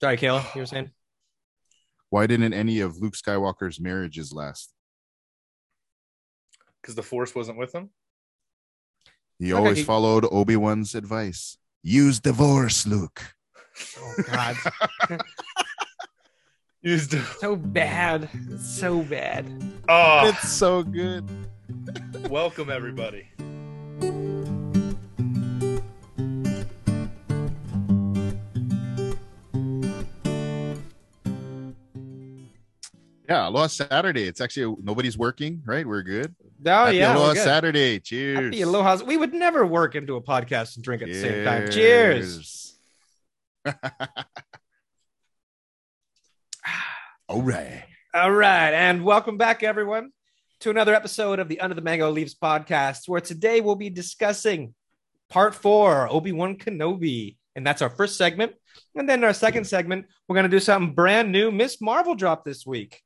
Sorry, Kayla, you were saying? Why didn't any of Luke Skywalker's marriages last? Because the Force wasn't with him. He Okay, always he- followed Obi Wan's advice. Use divorce, Luke. Oh God, Used to. so bad, so bad. Oh, It's so good. welcome everybody. Yeah, Aloha Saturday. It's actually nobody's working, right? We're good. Oh Happy yeah, Aloha. Saturday. Cheers. Happy Aloha. We would never work into a podcast and drink at the same time. Cheers. All right. All right, and welcome back, everyone, to another episode of the Under the Mango Leaves podcast, where today we'll be discussing part four, Obi Wan Kenobi, and that's our first segment. And then our second segment, we're going to do something brand new. Miss Marvel dropped this week.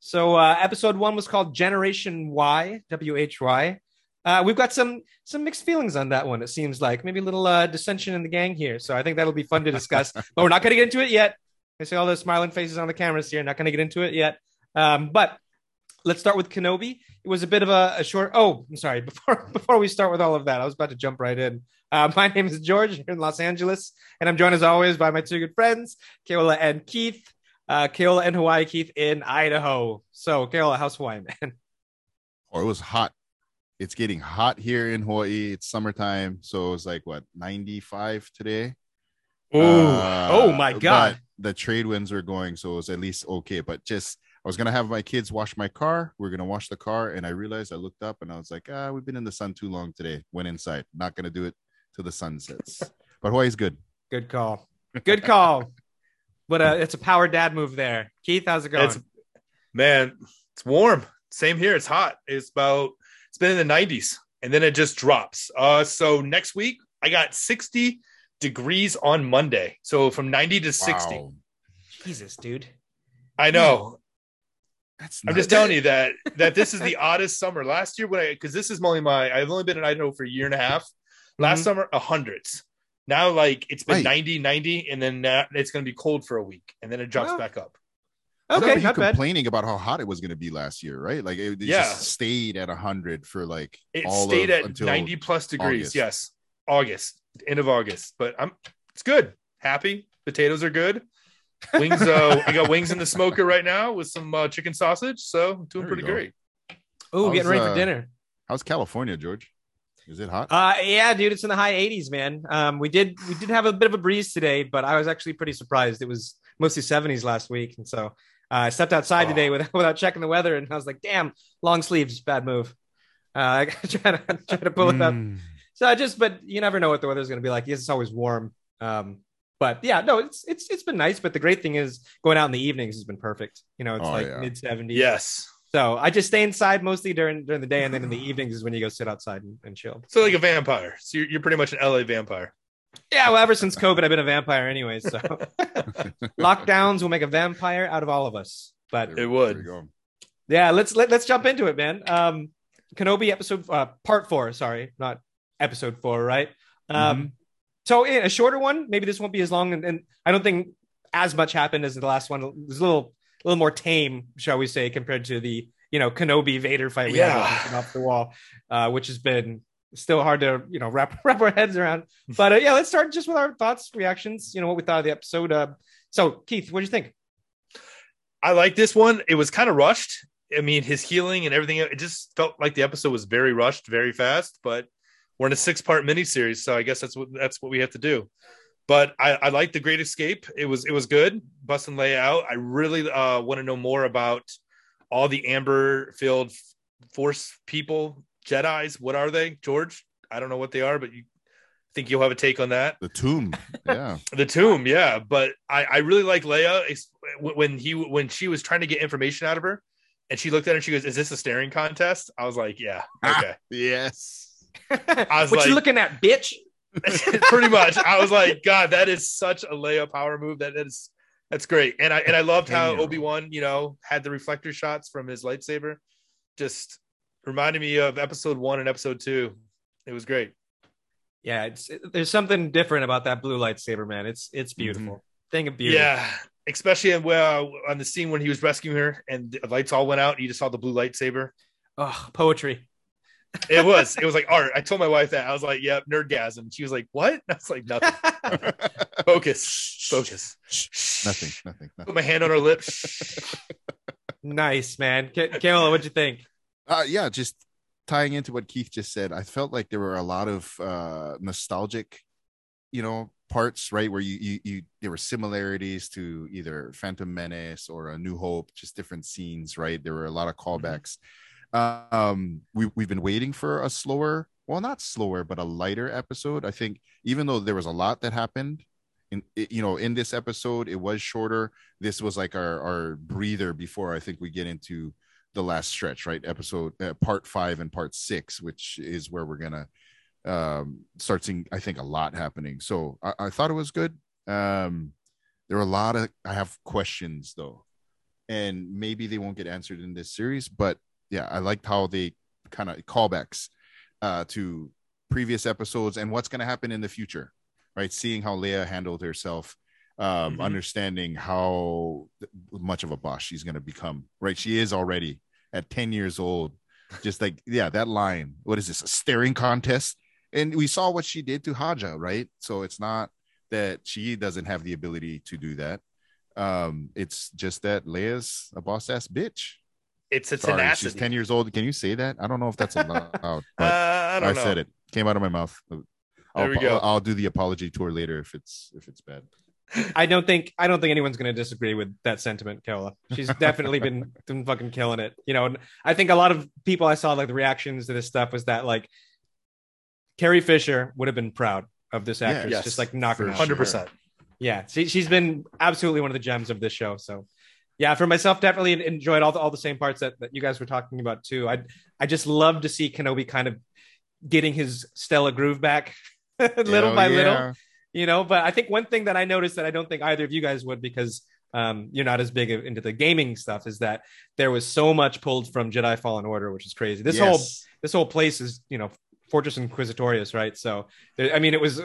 So uh, episode one was called Generation Y, W H Y. Uh, we've got some some mixed feelings on that one. It seems like maybe a little uh, dissension in the gang here. So I think that'll be fun to discuss. but we're not going to get into it yet. I see all those smiling faces on the cameras here. Not going to get into it yet. Um, but let's start with Kenobi. It was a bit of a, a short. Oh, I'm sorry. Before before we start with all of that, I was about to jump right in. Uh, my name is George here in Los Angeles, and I'm joined as always by my two good friends, Kayla and Keith. Uh, Kayla in Hawaii, Keith in Idaho. So, Kayla, how's Hawaii, man? Or it was hot. It's getting hot here in Hawaii. It's summertime. So it was like what 95 today. Uh, oh my God. The trade winds were going, so it was at least okay. But just I was gonna have my kids wash my car. We are gonna wash the car, and I realized I looked up and I was like, ah, we've been in the sun too long today. Went inside. Not gonna do it till the sun sets. but Hawaii's good. Good call. Good call. but uh, it's a power dad move there. Keith, how's it going? It's man, it's warm. Same here. It's hot. It's about it's been in the 90s and then it just drops. Uh so next week I got 60 degrees on Monday. So from 90 to 60. Wow. Jesus, dude. I know. That's I'm just telling you that that this is the oddest summer. Last year when I because this is only my I've only been in Idaho for a year and a half. Last Mhm. summer, a hundreds. Now like it's been Right. 90, 90, and then now it's gonna be cold for a week and then it drops Well, back up. Okay, remember you not bad. complaining about how hot it was going to be last year, right? Like it, it Yeah. just stayed at hundred for like It all stayed of, at until 90 plus degrees. August. Yes. August, end of August. But I'm it's good. Happy. Potatoes are good. Wings, uh, I got wings in the smoker right now with some uh, chicken sausage. So I'm doing pretty go. great. Oh, getting ready uh, for dinner. How's California, George? Is it hot? Uh, yeah, dude, it's in the high 80s, man. Um, we did we did have a bit of a breeze today, but I was actually pretty surprised. It was mostly 70s last week, and so uh, I stepped outside Oh. today without, without checking the weather, and I was like, "Damn, long sleeves, bad move." Uh, I try to try to pull it up. Mm. So I just, but you never know what the weather's going to be like. Yes, it's always warm. Um, but yeah, no, it's it's it's been nice. But the great thing is going out in the evenings has been perfect. You know, it's Oh, like yeah. mid 70s. Yes. So I just stay inside mostly during during the day, and then in the evenings is when you go sit outside and, and chill. So like a vampire. So you're, you're pretty much an LA vampire. Yeah, well, ever since COVID, I've been a vampire anyway. So lockdowns will make a vampire out of all of us. But It would. there we go. yeah, let's let, let's jump into it, man. Um, Kenobi episode uh, part four. Sorry, not episode four, right? Um, so in a shorter one, maybe this won't be as long, and, and I don't think as much happened as the last one. There's a little a little more tame, shall we say, compared to the you know Kenobi Vader fight we Yeah. had off the wall, uh, which has been still hard to you know wrap wrap our heads around. But uh, yeah, let's start just with our thoughts, reactions. You know what we thought of the episode. Uh, so Keith, what do you think? I like this one. It was kind of rushed. I mean, his healing and everything, it just felt like the episode was very rushed, very fast, but we're in a six part miniseries. So I guess that's what, that's what we have to do. But I, I like the great escape. It was, it was good. Busting layout. I really uh, want to know more about all the amber filled force people, Jedi's. What are they, George? I don't know what they are, but you think you'll have a take on that. The tomb. Yeah. The tomb, yeah, but I, I really like Leia when he when she was trying to get information out of her, and she looked at her and she goes, "Is this a staring contest?" I was like, "Yeah, okay." yes. I was what you looking at, bitch? Pretty much, I was like, "God, that is such a Leia power move. That is that's great." And I and I loved how. Obi Wan, you know, had the reflector shots from his lightsaber. Just reminded me of Episode One and Episode Two. It was great. Yeah, it's there's something different about that blue lightsaber, man. It's it's mm-hmm. beautiful. thing of beauty. Yeah, especially in, well, on the scene when he was rescuing her and the lights all went out. And you just saw the blue lightsaber. Oh, poetry. It was. it was like art. I told my wife that. I was like, "Yep, nerdgasm." She was like, "What?" I was like, "Nothing. Focus. Focus." nothing, nothing, Put my hand on her lips. nice, man. K- Kamala, what'd you think? Uh, yeah, just tying into what Keith just said, I felt like there were a lot of uh, nostalgic, you know, parts, right? Where you, you, you, there were similarities to either Phantom Menace or A New Hope, just different scenes, right? There were a lot of callbacks. Um, we, we've been waiting for a slower, well, not slower, but a lighter episode. I think even though there was a lot that happened, in you know, in this episode, it was shorter. This was like our our breather before I think we get into the last stretch, right? Episode uh, part five and part six, which is where we're gonna um start seeing, I think, a lot happening. So I, I thought it was good. Um, there are a lot of I have questions though, and maybe they won't get answered in this series, but yeah, I liked how they kind of callbacks uh to previous episodes and what's gonna happen in the future, right? Seeing how Leia handled herself um, Mhm. understanding how much of a boss she's going to become. Right, she is already at ten years old. Just like yeah, that line. What is this? A staring contest? And we saw what she did to Haja, right? So it's not that she doesn't have the ability to do that. Um, it's just that Leia's a boss ass bitch. It's a Sorry, tenacity. she's ten years old. Can you say that? I don't know if that's allowed, Uh, I I, don't know. said it. Came out of my mouth. I'll, There we go. I'll do the apology tour later if it's if it's bad. I don't think I don't think anyone's going to disagree with that sentiment, Kayla. She's definitely been, been fucking killing it. You know, and I think a lot of people I saw like the reactions to this stuff was that like Carrie Fisher would have been proud of this Yeah, actress, yes, just like knocking her. Hundred percent. Yeah, she, she's been absolutely one of the gems of this show. So, yeah, for myself, definitely enjoyed all the all the same parts that, that you guys were talking about too. I I just love to see Kenobi kind of getting his Stella groove back, little Hell by yeah. little you know but i think one thing that i noticed that i don't think either of you guys would because um, you're not as big into the gaming stuff is that there was so much pulled from jedi fallen order which is crazy this whole this whole place is you know fortress inquisitorius right so i mean it was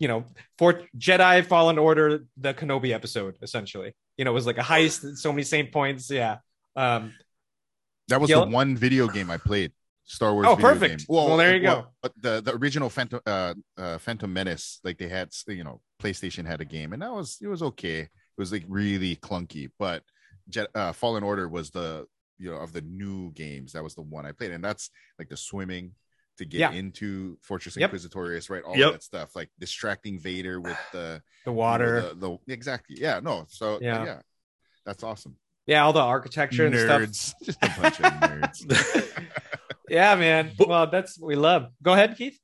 you know for jedi fallen order the kenobi episode essentially you know it was like a heist so many same points yeah um That was Gil- the one video game I played. Star Wars. Oh, video perfect. game. Well, there you go. But the the original Phantom uh, uh Phantom Menace, like they had, you know, PlayStation had a game, and that was it was okay. It was like really clunky, but Jet, uh, Fallen Order was the you know of the new games. That was the one I played, and that's like the swimming to get Yeah. into Fortress Yep. Inquisitorius, right? All Yep. that stuff, like distracting Vader with the the you know, water the, the exactly, yeah, no, so uh, Yeah. yeah, that's awesome. yeah all the architecture and stuff just a bunch of nerds. yeah man But- well that's what we love go ahead keith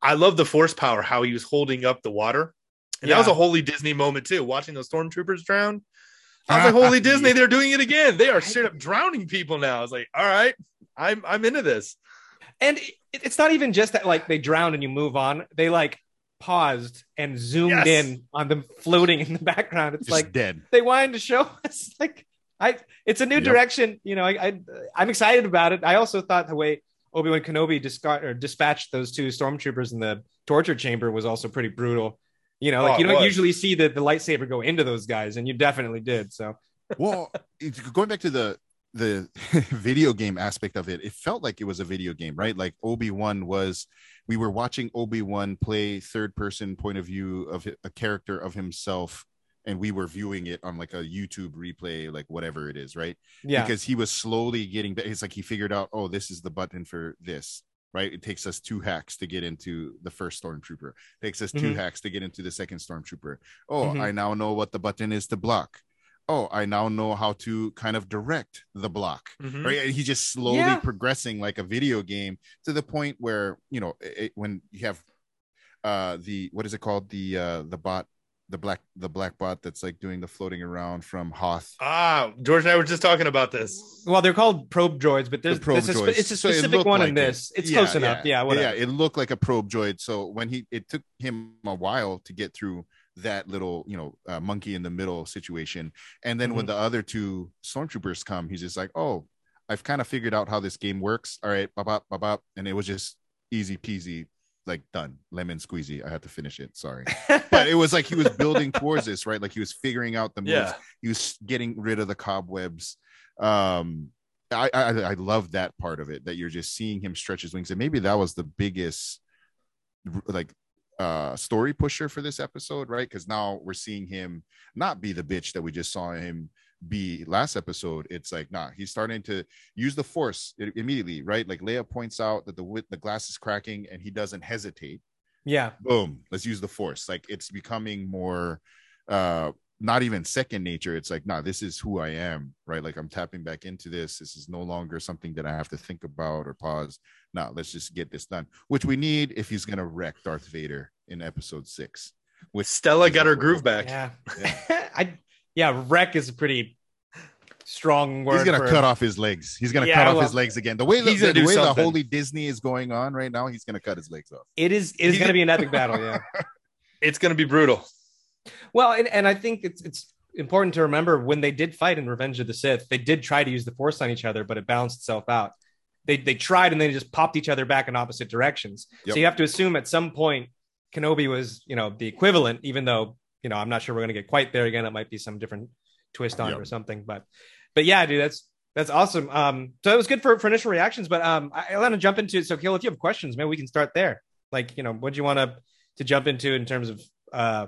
I love the force power, how he was holding up the water. And Yeah. that was a holy Disney moment too, watching those stormtroopers drown. I was like, holy Disney, they're doing it again. They are straight up drowning people now. I was like, all right, I'm I'm into this. and it, it's not even just that like they drowned and you move on they like paused and zoomed Yes. in on them floating in the background it's just like dead. they wanted to show us like i it's a new Yep. direction you know I, I i'm excited about it i also thought the way obi-wan kenobi discard or dispatched those two stormtroopers in the torture chamber was also pretty brutal you know Oh, like you don't was. usually see the, the lightsaber go into those guys and you definitely did so well it's- going back to the the video game aspect of it it felt like it was a video game right? Like obi-wan was we were watching obi-wan play third person point of view of a character of himself and we were viewing it on like a youtube replay like whatever it is right? Yeah. Because he was slowly getting it's like he figured out oh this is the button for this right? It takes us two hacks to get into the first stormtrooper. It takes us 2 Mhm. hacks to get into the second stormtrooper. Oh Mhm. i now know what the button is to block oh i now know how to kind of direct the block Mhm. right? And he's just slowly Yeah. progressing like a video game to the point where you know it, when you have uh the what is it called? The uh the bot the black the black bot that's like doing the floating around from hoth. Ah, George and I were just talking about this. well they're called probe droids but there's, The probe there's a, spe- it's a So it specific one like in it. this. It's Yeah, close enough. yeah whatever. Yeah it looked like a probe droid. So when he it took him a while to get through that little you know uh, monkey in the middle situation and then when Mm-hmm. the other two stormtroopers come he's just like oh i've kind of figured out how this game works all right bop, bop, bop, bop. and it was just easy peasy like done lemon squeezy. I had to finish it. Sorry, but it was like he was building towards this, right? Like he was figuring out the moves. Yeah. He was getting rid of the cobwebs. Um, I, I I love that part of it that you're just seeing him stretch his wings, and maybe that was the biggest like uh story pusher for this episode, right? Because now we're seeing him not be the bitch that we just saw him be last episode. It's like, nah, he's starting to use the force immediately, right? Like Leia points out that the the glass is cracking, and he doesn't hesitate yeah. boom let's use the force like it's becoming more uh not even second nature it's like nah this is who i am right like i'm tapping back into this this is no longer something that i have to think about or pause now let's just get this done which we need if he's gonna wreck darth vader in episode six with Stella got her groove back. Yeah. I yeah, wreck is a pretty strong word. he's gonna for- cut off his legs he's gonna Yeah, cut off well, his legs again the way the, he's gonna the do way the holy disney is going on right now he's gonna cut his legs off It is it is He's gonna gonna- be an epic battle, yeah. It's going to be brutal. Well, and, and I think it's it's important to remember when they did fight in Revenge of the Sith, they did try to use the Force on each other, but it balanced itself out. They they tried and they just popped each other back in opposite directions. Yep. So you have to assume at some point Kenobi was you know the equivalent, even though you know I'm not sure we're gonna get quite there again. It might be some different twist on it or something, but but yeah, dude, that's that's awesome. Um, so it was good for, for initial reactions, but um, I, I want to jump into it. So, Kill, if you have questions, maybe we can start there. Like, you know, what do you want to to jump into in terms of uh,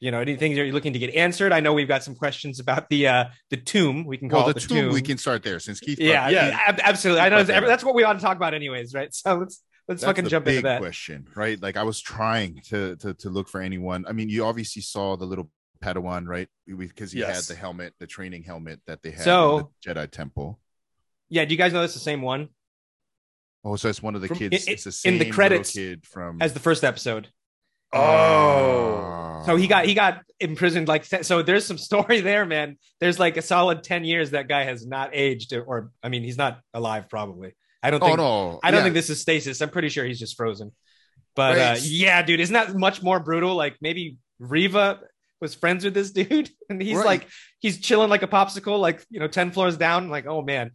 you know, anything you're looking to get answered? I know we've got some questions about the uh the tomb. We can call well it the, the, tomb, we can start there since keith Yeah, Yeah. yeah, ab- absolutely. I know that's, that's what we ought to talk about, anyways, right? So let's let's That's fucking jump big into that. question, right? Like I was trying to to to look for anyone. I mean, you obviously saw the little Padawan, right? Because he Yes. had the helmet, the training helmet that they had So- in the Jedi Temple. Yeah, do you guys know that's the same one Oh, so it's one of the From- kids. in- it's the same in the little credits kid from. as the first episode? Oh. So he got he got imprisoned like so. There's some story there, man. There's like a solid ten years that guy has not aged, or I mean, he's not alive. Probably. I don't think Oh think. no! I don't Yeah. think this is stasis. I'm pretty sure he's just frozen. But uh, yeah, dude, isn't that much more brutal? Like maybe Reva was friends with this dude, and he's Right. like he's chilling like a popsicle, like you know, ten floors down. Like, oh man,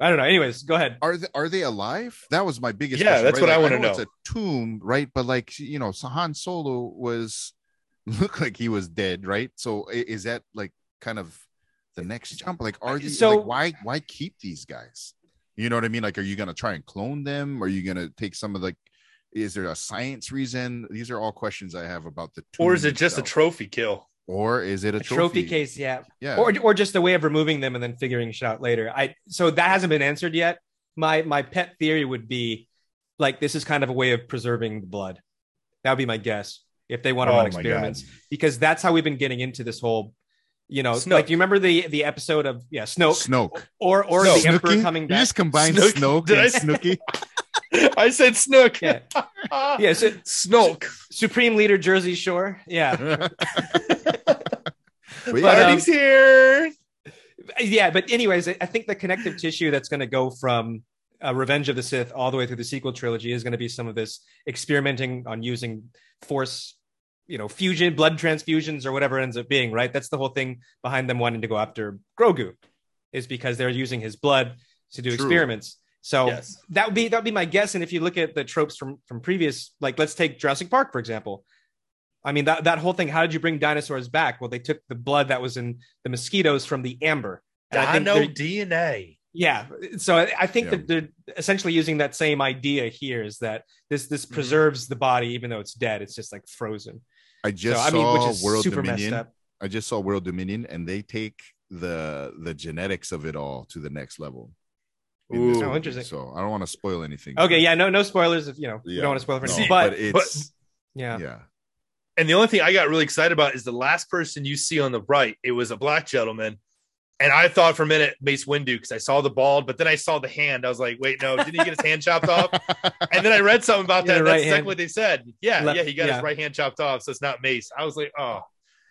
I don't know. Anyways, go ahead. Are they, are they alive? That was my biggest. Yeah, question, that's right? what I Like, wanna It's know. a tomb, right? But like you know, Han Solo was looked like he was dead, right? So is that like kind of the next jump? Like, are these So- like why why keep these guys? You know what I mean? Like, are you gonna try and clone them? Are you gonna take some of the? Is there a science reason? These are all questions I have about the. Or is tomb it just a trophy kill? Or is it a, A trophy case, yeah. Yeah. or or just a way of removing them and then figuring shit out later. I so that hasn't been answered yet. My my pet theory would be like this is kind of a way of preserving the blood. That would be my guess if they want to Oh run experiments because that's how we've been getting into this whole. You know, Snoke. like do you remember the the episode of yeah Snoke, Snoke. or or Snoke. the Emperor Snooki? coming You back? just combined Snook? Snoke Did and I- Snooky. I said Snook. Yeah, yeah. So, Snoke. Supreme Leader Jersey Shore. Yeah, But But, yeah, um, here. yeah but anyways i I think the connective tissue that's going to go from uh, revenge of the sith all the way through the sequel trilogy is going to be some of this experimenting on using force you know fusion blood transfusions or whatever it ends up being right that's the whole thing behind them wanting to go after grogu is because they're using his blood to do True. experiments so Yes. that would be that would be my guess and if you look at the tropes from from previous like let's take jurassic park for example I mean that that whole thing. How did you bring dinosaurs back? Well, they took the blood that was in the mosquitoes from the amber. And I think Dino they're- DNA. yeah. So I, I think Yeah. that they're essentially using that same idea here. Is that this this Mhm. preserves the body even though it's dead? It's just like frozen. I just so I mean, saw which is World super Dominion. up. I just saw World Dominion, and they take the the genetics of it all to the next level. In Ooh. Oh, movie. interesting. So I don't want to spoil anything. Okay, yeah, no no spoilers if you know you don't want to spoil it for No, anyone. but, But, it's yeah. yeah. And the only thing I got really excited about is the last person you see on the right. It was a black gentleman. And I thought for a minute Mace Windu because I saw the bald, but then I saw the hand. I was like, wait, no, didn't he get his hand chopped off? And then I read something about Yeah, that. the That's exactly what they said. Yeah, Left- yeah, he got yeah. his right hand chopped off, so it's not Mace. I was like, oh,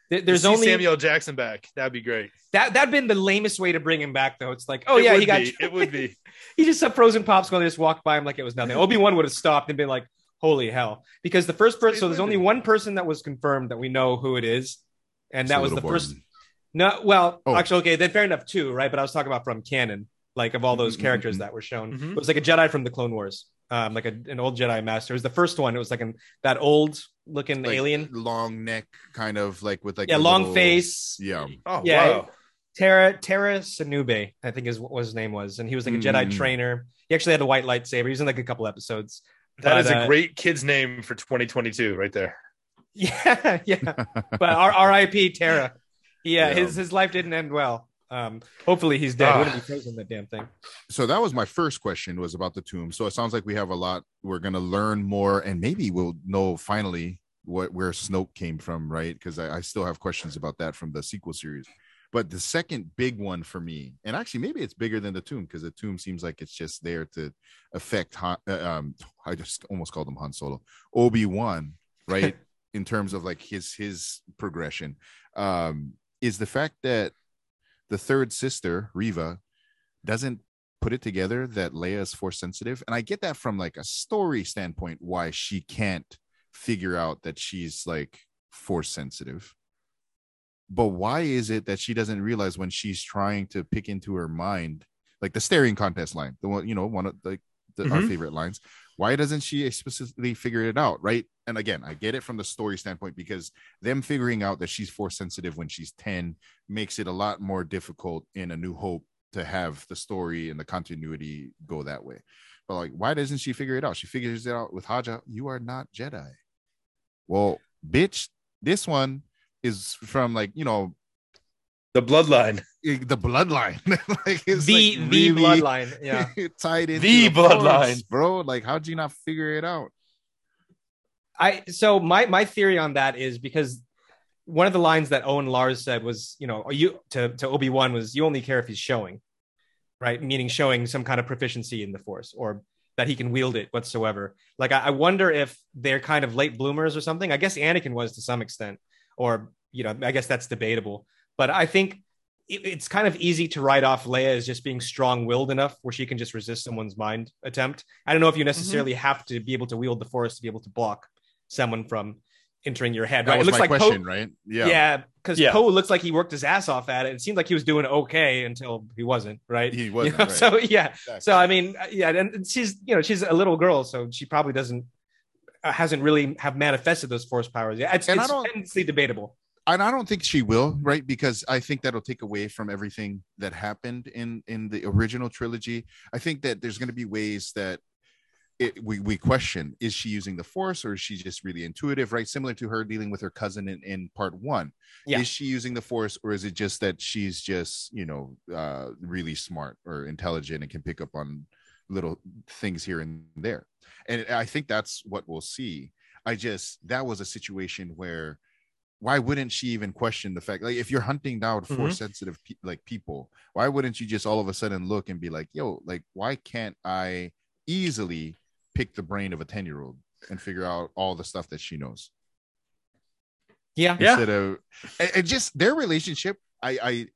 there's There's only Samuel Jackson back. That'd be great. that that'd been the lamest way to bring him back though. It's like, oh It yeah, he got be. It would be. He just said frozen popsicle. They just walked by him like it was nothing. Obi Wan would have stopped and been like, "Holy hell!" Because the first person, so there's only one person that was confirmed that we know who it is, and that It's a was the little first. No, well, Oh. actually, okay, then fair enough too, right? But I was talking about from canon, like of all those Mhm, characters mhm. that were shown. Mhm. It was like a Jedi from the Clone Wars. um, like a, an old Jedi master. It was the first one. It was like an that old looking Like, alien. long neck, kind of like with like Yeah, the long little- face. Yeah, Oh Yeah. wow. Terra Tera Sinube, I think is what his name was, and he was like a Jedi Mm. trainer. He actually had a white lightsaber. He was in like a couple episodes. That But, is a uh, great kid's name for 2022, right there. Yeah, yeah. But R- R.I.P. Tera. Yeah, Yeah. his his life didn't end well. Um, hopefully he's dead. Ah. Wouldn't be frozen that damn thing. so that was my first question was about the tomb so it sounds like we have a lot we're going to learn more and maybe we'll know finally what where snoke came from right because I, I still have questions about that from the sequel series but the second big one for me and actually maybe it's bigger than the tomb because the tomb seems like it's just there to affect Han, uh, um i just almost called him han solo obi-wan right in terms of like his his progression um is the fact that the third sister reva doesn't put it together that Leia is force sensitive. And I get that from like a story standpoint, why she can't figure out that she's like force sensitive. But why is it that she doesn't realize when she's trying to pick into her mind, like the staring contest line, the one, you know, one of like the, our mm-hmm. favorite lines. Why doesn't she specifically figure it out? Right. And again, I get it from the story standpoint because them figuring out that she's force sensitive when she's 10 makes it a lot more difficult in A New Hope to have the story and the continuity go that way. But like, why doesn't she figure it out? She figures it out with Haja. You are not Jedi. Well, bitch, this one is from like you know The bloodline. eh, the bloodline. like it's the like the really bloodline. Yeah. tied in The Force, bloodline. bro. Like, how'd you not figure it out? I so my my theory on that is because one of the lines that Owen Lars said was, you know, you to to Obi Wan was you only care if he's showing, right? Meaning showing some kind of proficiency in the Force or that he can wield it whatsoever. Like I, I wonder if they're kind of late bloomers or something. I guess Anakin was to some extent, or you know, I guess that's debatable. But I think it, it's kind of easy to write off Leia as just being strong-willed enough where she can just resist someone's mind attempt. I don't know if you necessarily have to be able to wield the Force to be able to block someone from entering your head. That Right? was it looks my like question, Poe, right? yeah, Yeah. because Yeah. Poe looks like he worked his ass off at it. It seemed like he was doing okay until he wasn't, right? He wasn't. know, right. So yeah, Exactly. so I mean, uh, yeah, and and she's you know she's a little girl, so she probably doesn't uh, hasn't really have manifested those force powers yet. It's, And I it's don't- endlessly debatable. And I don't think she will, right? Because I think that'll take away from everything that happened in in the original trilogy. I think that there's going to be ways that it, we we question: is she using the force, or is she just really intuitive, right? Similar to her dealing with her cousin in, in part one. Yeah. Is she using the force, or is it just that she's just you know uh, really smart or intelligent and can pick up on little things here and there? And I think that's what we'll see. I just that was a situation where why wouldn't she even question the fact like if you're hunting down Mhm. sensitive pe- like people why wouldn't you just all of a sudden look and be like yo like why can't i easily pick the brain of a 10 year old and figure out all the stuff that she knows Yeah, Yeah. instead of and, and just their relationship i i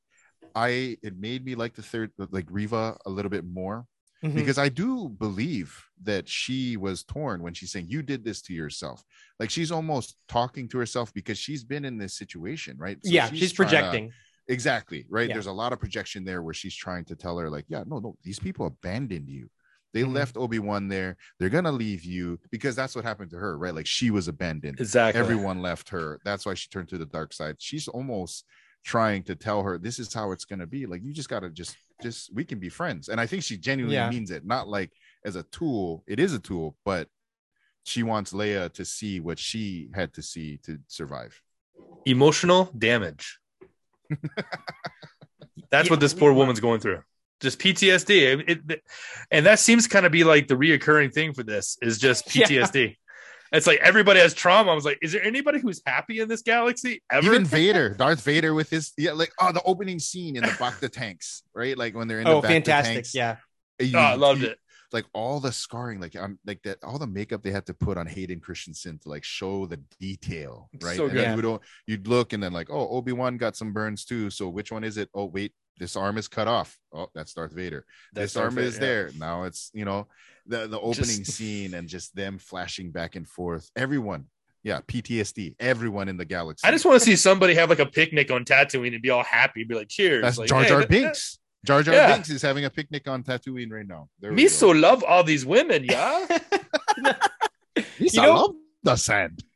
i it made me like the third like reva a little bit more Mhm. because I do believe that she was torn when she's saying you did this to yourself. Like she's almost talking to herself because she's been in this situation, right? So yeah, she's, to- projecting. exactly, right? Yeah. There's a lot of projection there where she's trying to tell her, like, yeah, no, no, these people abandoned you. They Mhm. left Obi Wan there. They're gonna leave you because that's what happened to her, right? Like she was abandoned. Exactly. Everyone left her. That's why she turned to the dark side. She's almost trying to tell her this is how it's gonna be. Like you just gotta just just we can be friends. And I think she genuinely Yeah. means it, not like as a tool. It is a tool, but she wants Leia to see what she had to see to survive. Emotional damage. That's Yeah, what this poor woman's going through. Just PTSD. It- it- and that seems kind of be like the reoccurring thing for this is just Yeah. PTSD. It's like everybody has trauma. I was like, is there anybody who's happy in this galaxy ever? Even Vader, Darth Vader with his yeah, like oh the opening scene in the Bacta tanks, right? Like when they're in Oh, the Bacta fantastic! tanks. Yeah, You- oh, I loved you- it. Like all the scarring, like I'm like that, all the makeup they had to put on Hayden Christensen to like show the detail, right? So and good. you would you'd look and then like, oh, Obi Wan got some burns too. So which one is it? Oh, wait, this arm is cut off. Oh, that's Darth Vader. That's this arm Darth is Vader, yeah. there. Now it's you know the the opening Just- scene and just them flashing back and forth. Everyone, yeah, PTSD. Everyone in the galaxy. I just want to see somebody have like a picnic on Tatooine and be all happy, be like, cheers. that's like, Jar hey, Jar that- Binks. Jar Jar Yeah. Binks is having a picnic on Tatooine right now. There we Miso love all these women, yeah. go. Miso You know- love the sand.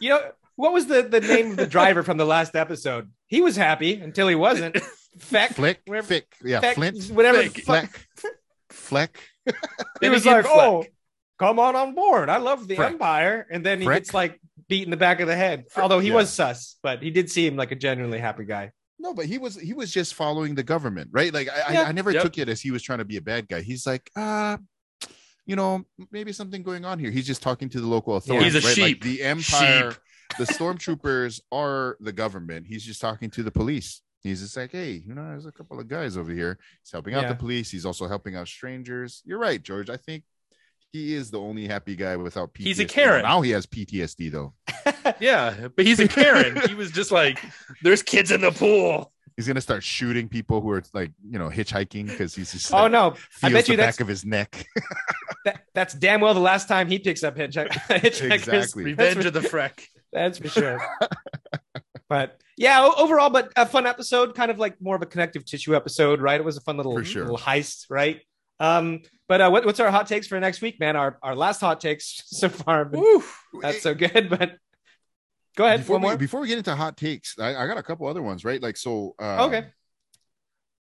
You know, what was the, the name of the driver from the last episode? He was happy until he wasn't. Feck. Flick, whatever- Fick, yeah, Feck, Flint, whatever. Flick. Fleck, Fleck. He was like, Fleck. oh, come on on board. I love the Freck. Empire. And then he Freck. gets like beat in the back of the head. Although he Yeah. was sus, but he did seem like a genuinely happy guy. No, but he was he was just following the government, right? Like I, Yeah. I, I never Yep. took it as he was trying to be a bad guy. He's like, uh, you know, maybe something going on here. He's just talking to the local authorities. He's a right? sheep. Like the empire, the stormtroopers are the government. He's just talking to the police. He's just like, hey, you know, there's a couple of guys over here. He's helping out Yeah. the police. He's also helping out strangers. You're right, George. I think he is the only happy guy without PTSD. He's a Karen. Now he has PTSD though. Yeah, but he's a Karen. he was just like, "There's kids in the pool." He's gonna start shooting people who are like, you know, hitchhiking because he's just Oh like, no. I feels bet the you that's back of his neck. that, that's damn well the last time he picks up hitchhik- hitchhikers. Exactly. Revenge That's of the Freck. That's for sure. but yeah, overall, but a fun episode, kind of like more of a connective tissue episode, right? It was a fun little, sure. little heist, right? Um, but uh, what, what's our hot takes for next week, man? Our our last hot takes so far have been Woo. not so good, but go ahead. before One we, more. before we get into hot takes, I, I got a couple other ones, right? Like so. Uh, Okay.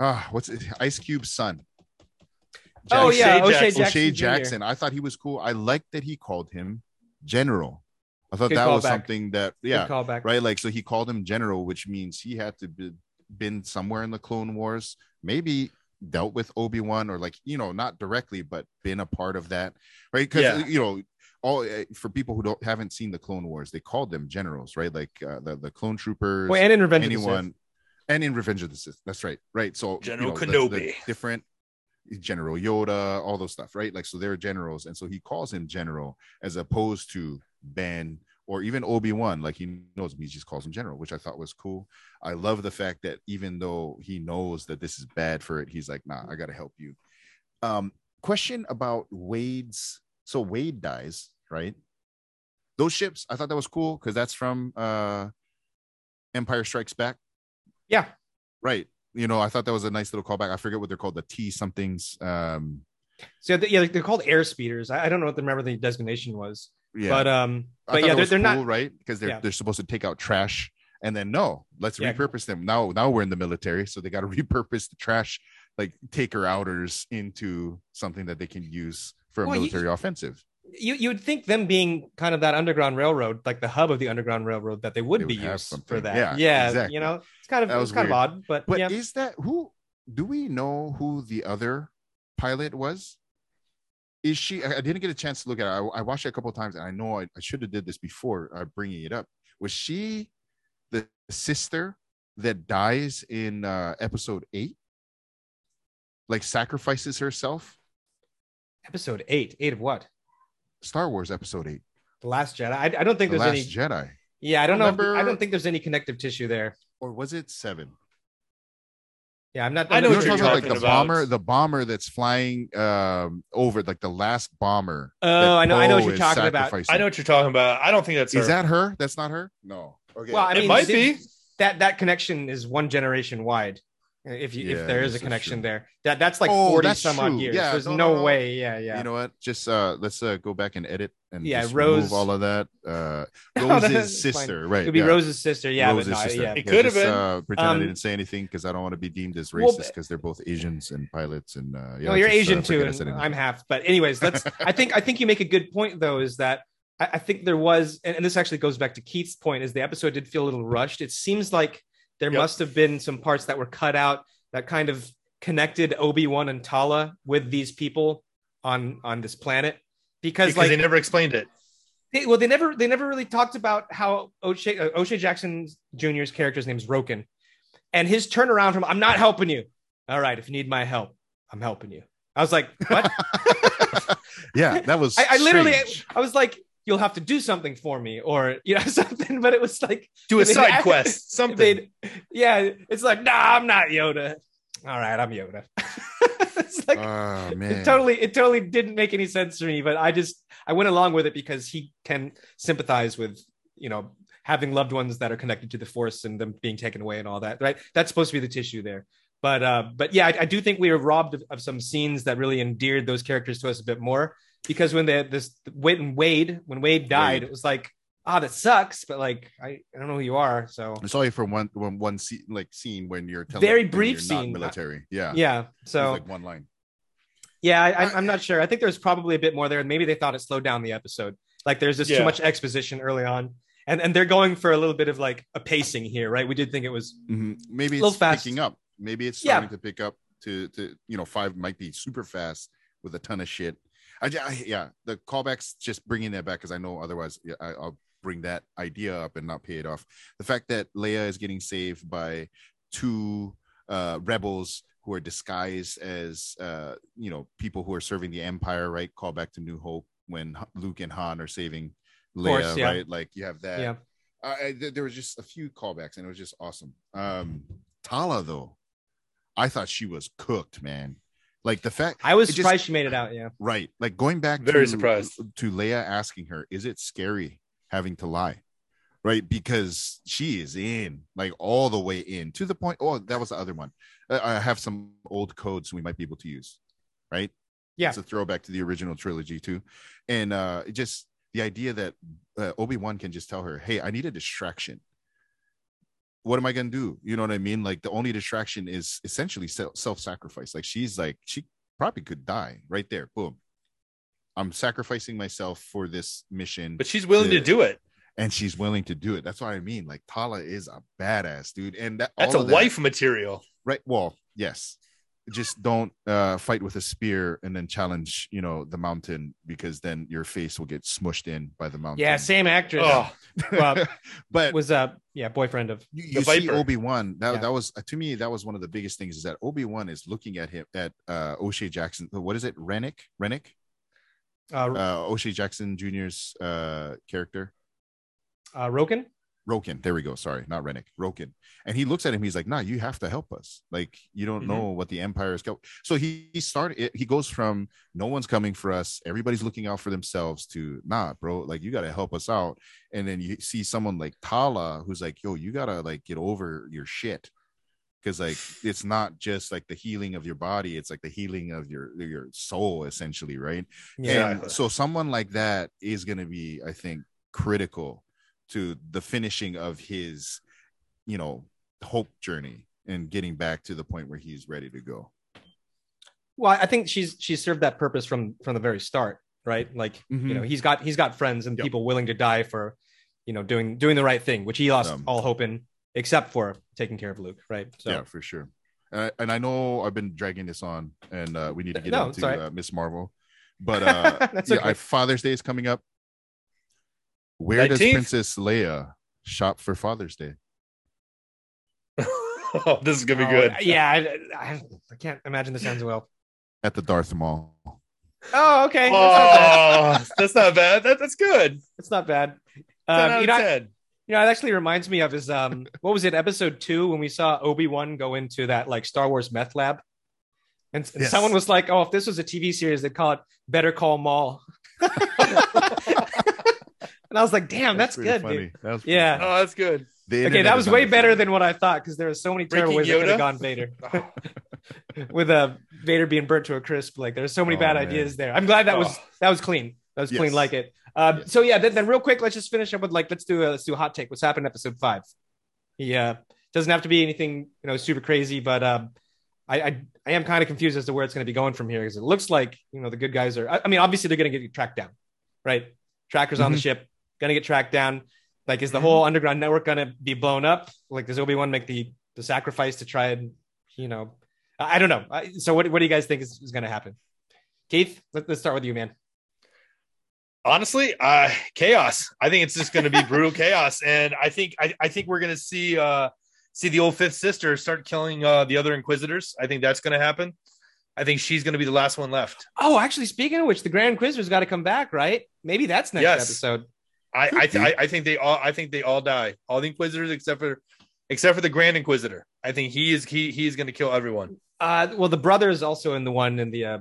Ah, what's it? Ice Cube's son, Oh yeah, O'Shea Jackson. Jackson. O'Shea Jackson. I thought he was cool. I liked that he called him General. I thought Good that was callback. something that yeah, callback. right. Like so, he called him General, which means he had to be been somewhere in the Clone Wars, maybe dealt with Obi Wan or like you know not directly, but been a part of that, right? Because Yeah. you know. All uh, for people who don't haven't seen the Clone Wars, they called them generals, right? Like uh, the the clone troopers, Well, and in Revenge of the Sith. anyone and in Revenge of the Sith. That's right. Right. So General you know, the- the Kenobi. different General Yoda, all those stuff, right? Like so they're generals. And so he calls him general as opposed to Ben or even Obi-Wan. Like he knows him, he just calls him general, which I thought was cool. I love the fact that even though he knows that this is bad for it, he's like, nah, I gotta help you. Um, question about Wade's so Wade dies, right? Those ships, I thought that was cool because that's from uh Empire Strikes Back. Yeah. Right. You know, I thought that was a nice little callback. I forget what they're called, the T somethings. Um, So yeah, they're called air speeders. I, I don't know what the remember the designation was, yeah, but um, I but yeah, they're, they're cool, not. right? Because they're Yeah. they're supposed to take out trash, and then no, let's Yeah. repurpose them. Now, now we're in the military, so they got to repurpose the trash, like taker outers, into something that they can use for a Well, you- military offensive. You you would think them being kind of that underground railroad, like the hub of the underground railroad, that they would They be would have used for that. Yeah, Yeah, exactly. you know, it's kind of That it's was kind weird. of odd, but, But yeah. is that who? Do we know who the other pilot was? Is she? I didn't get a chance to look at it. I, I watched it a couple of times, and I know I, I should have did this before uh, bringing it up. Was she the sister that dies in uh, episode eight? Like sacrifices herself. Episode eight, eight of what? Star Wars episode eight, The Last Jedi. I, I don't think the there's Last any. Jedi, yeah, I don't know. if- I don't think there's any connective tissue there. or was it seven? Yeah, I'm not. I know I'm You not what know you're talking about, like the about. bomber, the bomber that's flying um over, like the last bomber. Oh, I know- I know what you're is talking about. I know what you're talking about. I don't think that's Is that her? That's not her. No. Okay. Well, I It might be. that that connection is one generation wide. If you Yeah, if there I is guess a connection true. there, that that's like Oh, forty that's some odd years. Yeah, There's no, no, no, no. way. Yeah, yeah. You know what? Just uh let's uh go back and edit and Yeah, Rose- remove all of that. Uh No, Rose's that's fine. sister, right? It'd be yeah. Rose's sister. Yeah, Rose's but no, sister. yeah. It could have been. Uh, pretend Um, I didn't say anything because I don't want to be deemed as racist because they're both Asians and pilots and uh yeah. no, you're just, uh, Asian too, and I'm half. But anyways, let's. I think I think you make a good point though. Is that I, I think there was, and, and this actually goes back to Keith's point, is the episode did feel a little rushed. It seems like there Yep. must have been some parts that were cut out that kind of connected Obi Wan and Tala with these people on on this planet because, because like they never explained it. they, well, they never they never really talked about how O'Shea, uh, O'Shea Jackson Jr.'s character's name is Roken, and his turnaround from "I'm not helping you." All right, if you need my help, I'm helping you. I was like, what? yeah, that was I, I literally, strange. I was like, you'll have to do something for me, or you know something. But it was like, Do a They- side quest, something. yeah, it's like, nah, I'm not Yoda. All right, I'm Yoda. It's like, Oh man. it totally it totally didn't make any sense to me but i just i went along with it because he can sympathize with you know having loved ones that are connected to the force and them being taken away and all that right that's supposed to be the tissue there But uh, but yeah, I, I do think we were robbed of, of some scenes that really endeared those characters to us a bit more. Because when the this when Wade when Wade died, Wade. it was like, ah, that sucks. But like, I, I don't know who you are. So I saw you for one one one scene like scene when you're telling Very brief you're not scene. military. Yeah. yeah. So like one line. yeah, I, I, I'm not sure. I think there's probably a bit more there, and maybe they thought it slowed down the episode. Like there's just too much exposition early on, and and they're going for a little bit of like a pacing here, right? We did think it was Mhm. Maybe Little it's fast. picking up. Maybe it's Yeah. starting to pick up to to you know five might be super fast with a ton of shit. I, I yeah the callbacks just bringing that back because I know otherwise yeah, I, I'll bring that idea up and not pay it off. The fact that Leia is getting saved by two uh, rebels who are disguised as uh, you know people who are serving the Empire, right? Call back to New Hope when Luke and Han are saving Leia, course, yeah. right? Like you have that. yeah. I, I, th- there was just a few callbacks and it was just awesome. Um, Tala though, I thought she was cooked, man. Like the fact, I was it just- surprised she made it out. Yeah. right? Like going back, Very to, surprised. to Leia asking her, "Is it scary having to lie?" Right, because she is in, like all the way in, to the point. Oh, that was the other one. I have some old codes we might be able to use, right? Yeah. it's a throwback to the original trilogy too, and uh, just the idea that uh, Obi Wan can just tell her, "Hey, I need a distraction." What am I gonna do? You know what I mean? Like the only distraction is essentially self sacrifice. Like she's like she probably could die right there. Boom. I'm sacrificing myself for this mission, But she's willing Yeah. to do it. and she's willing to do it. That's what I mean. Like Tala is a badass dude, and that, That's all a that- wife material. right? Well, yes. Just don't uh, fight with a spear and then challenge, you know, the mountain because then your face will get smushed in by the mountain. Yeah. Same actress Oh, Well, but was uh yeah boyfriend of you, The you see Obi Wan. That Yeah. that was to me that was one of the biggest things is that Obi Wan is looking at him at uh, O'Shea Jackson. What is it? Rennick. Rennick. Uh, Uh, O'Shea Jackson Jr.'s uh, character. uh Roken. Roken. There we go. Sorry, not Rennick. Roken. And he looks at him. He's like, "Nah, you have to help us. Like, you don't Mhm. know what the Empire is." Go-. So he, he started. He goes from no one's coming for us. Everybody's looking out for themselves to nah, bro. Like, you got to help us out. And then you see someone like Tala, who's like, "Yo, you gotta like get over your shit." Because like it's not just like the healing of your body; it's like the healing of your your soul, essentially, right? Yeah. And so someone like that is going to be, I think, critical to the finishing of his, you know, hope journey and getting back to the point where he's ready to go. Well, I think she's she's served that purpose from from the very start, right? Like you Mhm. know he's got he's got friends and Yep. people willing to die for you know doing doing the right thing, which he lost Um, all hope in, except for taking care of Luke, right? So yeah, for sure. Uh, and I know I've been dragging this on, and uh, we need to get No, into uh, Miss Marvel, but uh, That's yeah, okay. Father's Day is coming up. Where does Princess Leia shop for Father's Day? oh, this is gonna be Oh, good. Yeah, I, I, I can't imagine this ends well. At the Darth Mall. Oh, okay. That's not bad. Oh, that's not bad. That, that's good. That's not bad. 10 Um, out you of know, 10. You know, it actually reminds me of his um what was it, episode two, when we saw Obi-Wan go into that like Star Wars meth lab. And, and Yes. someone was like, Oh, if this was a TV series, they'd call it Better Call Maul. and I was like, damn, that's, pretty good, funny. dude. That was Yeah. funny. Oh, that's good. The Okay, that was way better undefeated. than what I thought because there were so many terrible ways Breaking they could have gone Vader. With uh Vader being burnt to a crisp. Like there's so many Oh, bad man. ideas there. I'm glad that was Oh. that was clean. That was clean like it. Um, Yes. So yeah, then, then real quick, let's just finish up with like let's do a let's do a hot take. What's happened in episode five? Yeah, doesn't have to be anything you know super crazy, but um, I I, I am kind of confused as to where it's going to be going from here because it looks like you know the good guys are. I, I mean, obviously they're going to get tracked down, right? Trackers on the Mhm. ship, going to get tracked down. Like, is the whole underground network going to be blown up? Like, does Obi Wan make the the sacrifice to try and you know? I, I don't know. I, so what what do you guys think is, is going to happen? Keith, let, let's start with you, man. Honestly uh chaos i think it's just going to be brutal chaos and i think I, I think we're going to see uh see the old fifth sister start killing uh the other inquisitors i think that's going to happen i think she's going to be the last one left Oh, actually, speaking of which, the Grand Inquisitor's got to come back, right? Maybe that's next Yes. episode. i I, be. I i think they all i think they all die all the inquisitors except for except for the grand inquisitor i think he is he he's going to kill everyone Uh, well, the brother is also in the one in the. Uh,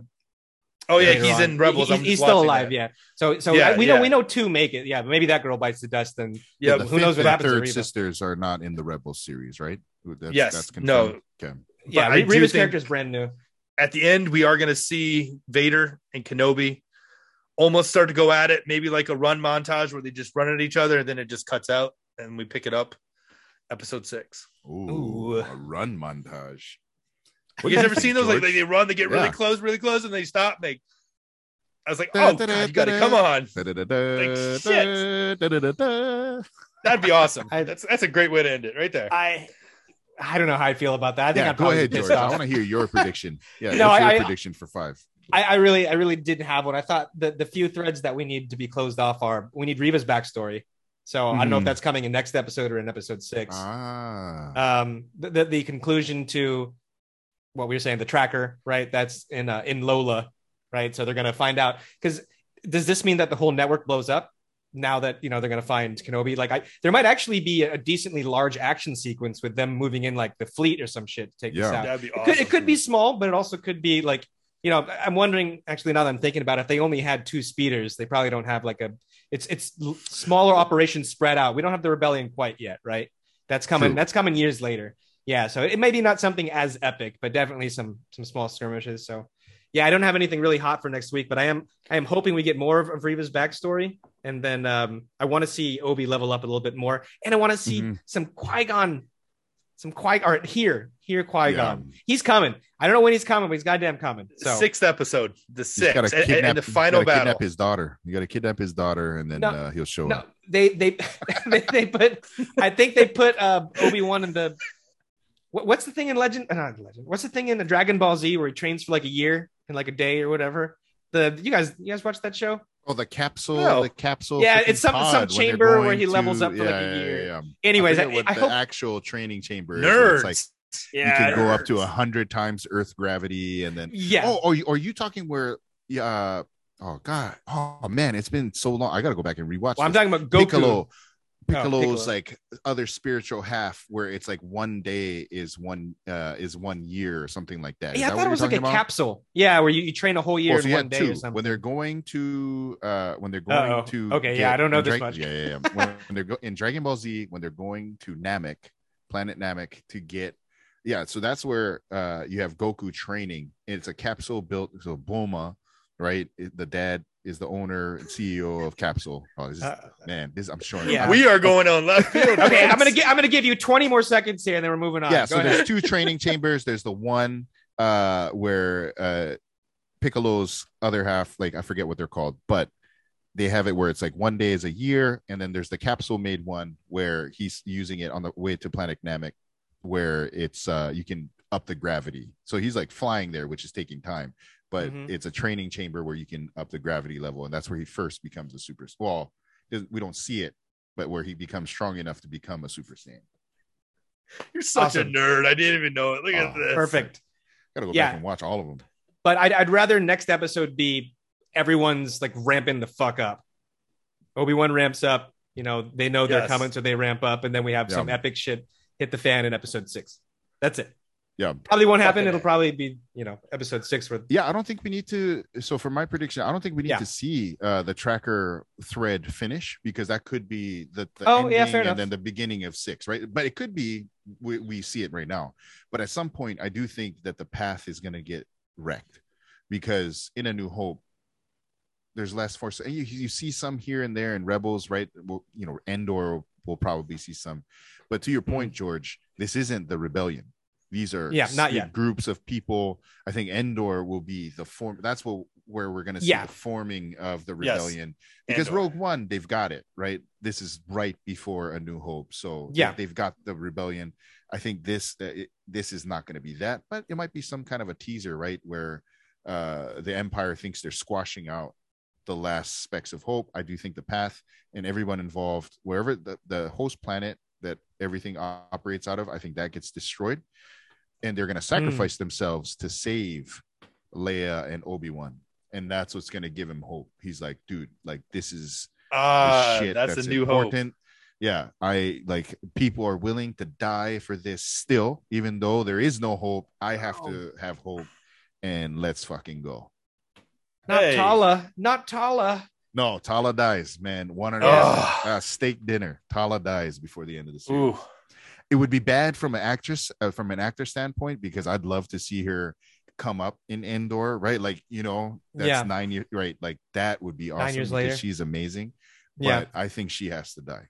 oh yeah he's on. in rebels He- I'm he's still alive. that. Yeah. So, so Yeah, we know yeah. we know two make it. Yeah, but maybe that girl bites the dust. And yeah the who knows what happens to Third Reva. sisters are not in the Rebels series, right? That's, Yes, confirmed. no. Okay. yeah, I Re- do character is brand new. At the end, we are going to see Vader and Kenobi almost start to go at it. Maybe like a run montage where they just run at each other, and then it just cuts out, and we pick it up. Episode six. Ooh, Ooh. a run montage. You guys ever seen those? Like, George? like they run, they get really Yeah. close, really close, and they stop. And they, I was like, oh, God, you got to come on. Da-da-da-da, shit. That'd be awesome. I- that's that's a great way to end it, right there. I I don't know how I feel about that. I think Yeah, I'm go ahead, pissed George. I want to hear your prediction. Yeah, No, what's your I- I- prediction for five? I, I really, I really didn't have one. I thought the the few threads that we need to be closed off are we need Reva's backstory. So I don't know if Mhm. that's coming in next episode or in episode six. Ah, Um, the, the the conclusion to what we were saying, the tracker, right? That's in uh, in Lola, right? So they're gonna find out because does this mean that the whole network blows up now that you know they're gonna find Kenobi? Like, I there might actually be a decently large action sequence with them moving in like the fleet or some shit to take this Yeah. out. That'd be It awesome. could, it could be small, but it also could be like, you know, I'm wondering actually now that I'm thinking about it, if they only had two speeders, they probably don't have like a, it's, it's smaller operations spread out. We don't have the rebellion quite yet, right? That's coming, True. that's coming years later. Yeah. So it may be not something as epic, but definitely some, some small skirmishes. So yeah, I don't have anything really hot for next week, but I am, I am hoping we get more of, of Reva's backstory. And then um, I want to see Obi level up a little bit more. And I want to see Mhm. some Qui-Gon, some Qui, or hear, hear Qui-Gon. Yeah. He's coming. I don't know when he's coming, but he's goddamn coming. So Sixth episode, the He's sixth, gotta and, kidnap- and the final gotta battle. Kidnap his daughter. You got to kidnap his daughter, and then No, uh, he'll show no, up. they they they, they put. I think they put uh, Obi Wan in the. What, what's the thing in Legend? uh, Not Legend. What's the thing in the Dragon Ball Z where he trains for like a year in like a day or whatever? The you guys you guys watch that show? Oh, the capsule. No. The capsule. Yeah, it's some- some chamber where he levels to- up for like a yeah, yeah, year. yeah, yeah. Anyways, I I, what I the hope actual training chamber is. Nerds. It's like yeah, you can go up to a hundred times Earth gravity, and then yeah. oh, oh, you- are you talking where? Yeah. Uh, oh God. Oh man, it's been so long. I got to go back and rewatch. well, I'm talking about Goku. Piccolo. Piccolo's Piccolo. like other spiritual half, where it's like one day is one uh is one year or something like that. Is Yeah, I thought it was like a about? capsule. Yeah, where you, you train a whole year Well, so in one day two. or something. When they're going to uh when they're going Uh-oh. to Okay, yeah, I don't know this Dra- much. Yeah, yeah, yeah. when, when they're go- in Dragon Ball Z, when they're going to Namek, planet Namek to get yeah, so that's where uh you have Goku training. It's a capsule built so Bulma, right? The dad is the owner and CEO of Capsule. Oh, this is, Uh, man, this I'm sure. yeah. we are going on left field. okay, I'm gonna get I'm gonna give you 20 more seconds here, and then we're moving on. yeah Go so ahead. there's two training chambers there's the one uh where uh piccolo's other half like i forget what they're called but they have it where it's like one day is a year and then there's the capsule made one where he's using it on the way to planet namek where it's uh you can up the gravity so he's like flying there which is taking time but Mhm. it's a training chamber where you can up the gravity level and that's where he first becomes a super well we don't see it but where he becomes strong enough to become a super saiyan You're such Awesome. a nerd. I didn't even know it. Look at this. Perfect. gotta go Yeah. back and watch all of them But I'd, I'd rather next episode be everyone's like ramping the fuck up. Obi Wan ramps up. You know, they know they're coming, so they ramp up, and then we have Yeah. some epic shit hit the fan in episode six. That's it. Yeah. Probably won't happen. It'll probably be you know episode six for Yeah, I don't think we need to. So for my prediction, I don't think we need Yeah. to see uh, the tracker thread finish because that could be the, the Oh, yeah, ending fair enough. and then the beginning of six, right? But it could be we, we see it right now. But at some point, I do think that the path is going to get wrecked because in A New Hope, there's less force. And you, you see some here and there in Rebels, right? Well, you know, Andor will probably see some. But to your point, George, this isn't the rebellion. These are. Yeah, not yet. groups of people. I think Andor will be the form. That's what where we're going to see Yeah. the forming of the Yes. rebellion. Because Andor. Rogue One, they've got it right. This is right before A New Hope, so they- Yeah. they've got the rebellion. I think this uh, it, this is not going to be that, but it might be some kind of a teaser, right? Where uh, the Empire thinks they're squashing out the last specks of hope. I do think the path and everyone involved, wherever the, the host planet that everything operates out of, I think that gets destroyed. And they're going to sacrifice themselves to save Leia and Obi Wan. And that's what's going to give him hope. He's like, dude, like, this is the Ah, shit that's, a new hope. Yeah, I like people are willing to die for this still, even though there is no hope. I have to have hope, and let's fucking go. not Hey. Tala, not Tala. No, Tala dies, man. One and a uh, steak dinner. Tala dies before the end of the series. Ooh, it would be bad from an actress uh, from an actor standpoint because I'd love to see her come up in Andor, right? Like you know, that's Yeah. nine years, right? Like that would be awesome Nine years because later. she's amazing. But Yeah. I think she has to die.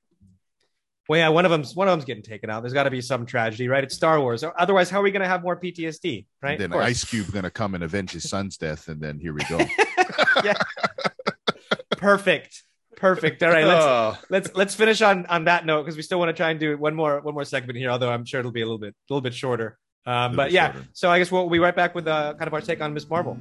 Well, yeah, one of them's one of them's getting taken out. There's got to be some tragedy, right? It's Star Wars. Otherwise, how are we going to have more PTSD, right? And then. Ice Cube gonna come and avenge his son's death, and then here we go. Perfect. Perfect. All right, let's Oh, let's let's finish on on that note because we still want to try and do one more one more segment here. Although I'm sure it'll be a little bit a little bit shorter. Um, Little but bit yeah, shorter. so I guess we'll, we'll be right back with uh, kind of our take on Miss Marvel.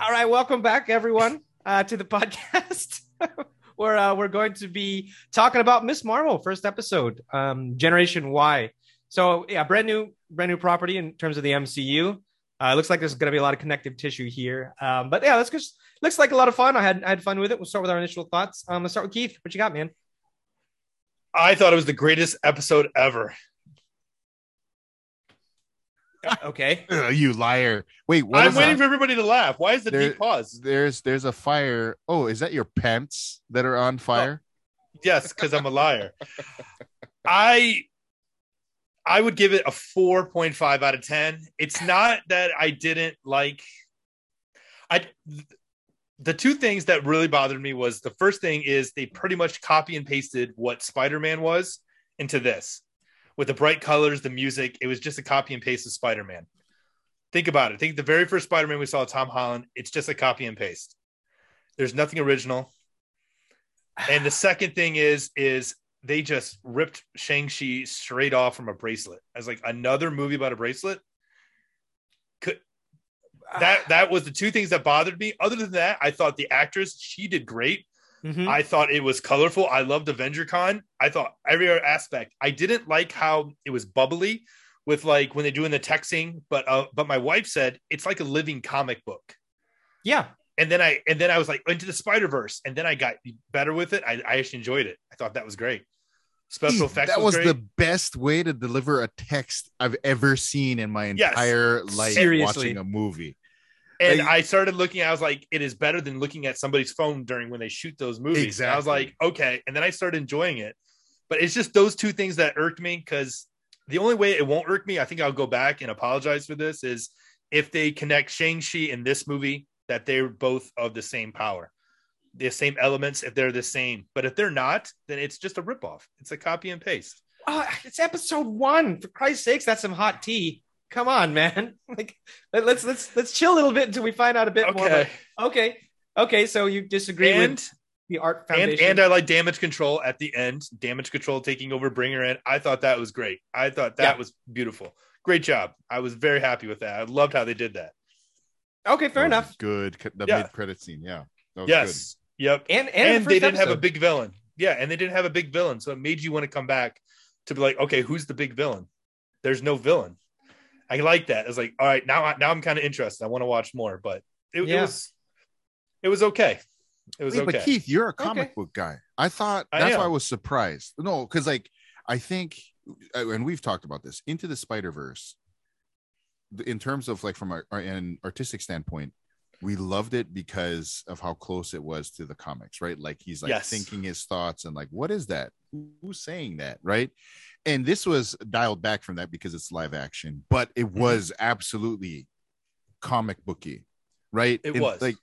All right, welcome back, everyone, uh, to the podcast. where uh, we're going to be talking about Miss Marvel, first episode, um, Generation Why. So yeah, brand new, brand new property in terms of the MCU. Uh, it looks like there's going to be a lot of connective tissue here. Um, but yeah, let's just looks like a lot of fun. I had I had fun with it. We'll start with our initial thoughts. Um, let's start with Keith. What you got, man? I thought it was the greatest episode ever. Uh, okay. Ugh, you liar! Wait, what I'm waiting that? for everybody to laugh. Why is the There- deep pause? There's there's a fire. Oh, is that your pants that are on oh, fire? Yes, because I'm a liar. I I would give it a 4.5 out of 10. It's not that I didn't like I the two things that really bothered me was the first thing is they pretty much copy and pasted what Spider-Man was into this. With the bright colors, the music, it was just a copy and paste of Spider-Man. Think about it. Think the very first Spider-Man we saw, Tom Holland, it's just a copy and paste. There's nothing original. And the second thing is, is they just ripped Shang-Chi straight off from a bracelet. As like another movie about a bracelet. Could that that was the two things that bothered me. Other than that, I thought the actress, she did great. Mhm. I thought it was colorful. I loved Avenger Con. I thought every other aspect. I didn't like how it was bubbly with like when they're doing the texting, but uh, but my wife said it's like a living comic book. yeah. And then I and then I was like into the Spider Verse, and then I got better with it. I, I actually enjoyed it. I thought that was great. Special Keith, effects. that was great. the best way to deliver a text I've ever seen in my Yes. entire life Seriously. watching a movie. And Like- I started looking, I was like, it is better than looking at somebody's phone during when they shoot those movies. And I was like, okay. And then I started enjoying it. But it's just those two things that irked me because the only way it won't irk me, I think I'll go back and apologize for this, is if they connect Shang-Chi in this movie, that they're both of the same power, the same elements, if they're the same. But if they're not, then it's just a ripoff. It's a copy and paste. Oh, it's episode one. For Christ's sakes, that's some hot tea. Come on, man. Like, let- let's let's let's chill a little bit until we find out a bit more. Okay. Okay. Okay. So you disagree And with the art foundation? and I like damage control at the end. Damage control taking over Bringer in. I thought that was great. I thought that Yeah. was beautiful. Great job. I was very happy with that. I loved how they did that. okay, fair That enough. Good. The Yeah. mid credit scene. Yeah. That was Yes. Yep. And and, And, the they didn't have a big villain. Yeah, and they didn't have a big villain, so it made you want to come back to be like, okay, who's the big villain? There's no villain. I like that. It's like, all right, now I- now I'm kind of interested. I want to watch more, but it, it was it was okay. It was Wait, okay. But Keith, you're a comic Okay. book guy. I thought that's am. why I was surprised. No, because like I think, uh, and we've talked about this into the Spider Verse. In terms of like from a, an artistic standpoint, we loved it because of how close it was to the comics, right? Like he's like Yes. thinking his thoughts and like, what is that? Who's saying that, right? And this was dialed back from that because it's live action, but it Mm-hmm. was absolutely comic booky, right? It And, was. like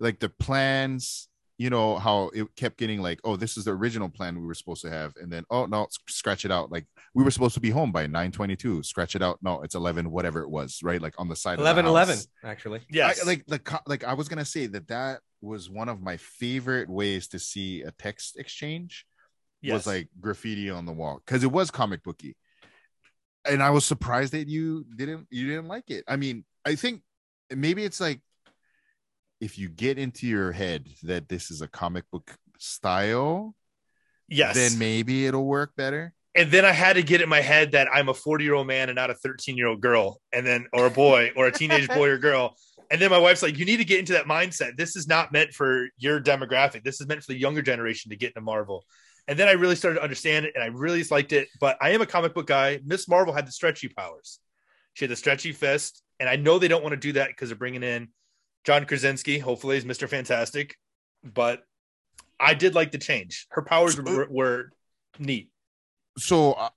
like the plans you know how it kept getting like oh this is the original plan we were supposed to have and then oh no scratch it out like we were supposed to be home by 922 scratch it out no it's 11 whatever it was right like on the side 11 of the 11 actually. yes. I, like the like i was gonna say that that was one of my favorite ways to see a text exchange yes. was like graffiti on the wall because it was comic booky and i was surprised that you didn't you didn't like it i mean i think maybe it's like if you get into your head that this is a comic book style yes. then maybe it'll work better and then I had to get in my head that I'm a 40 year old man and not a 13 year old girl, and then or a boy or a teenage boy or girl. And then my wife's like, "You need to get into that mindset. This is not meant for your demographic. This is meant for the younger generation to get into Marvel." And then I really started to understand it and I really liked it. But I am a comic book guy. Miss Marvel had the stretchy powers. She had the stretchy fist. And I know they don't want to do that because they're bringing in John Krasinski. Hopefully, is Mr. Fantastic. But I did like the change. Her powers were, were neat. So, uh,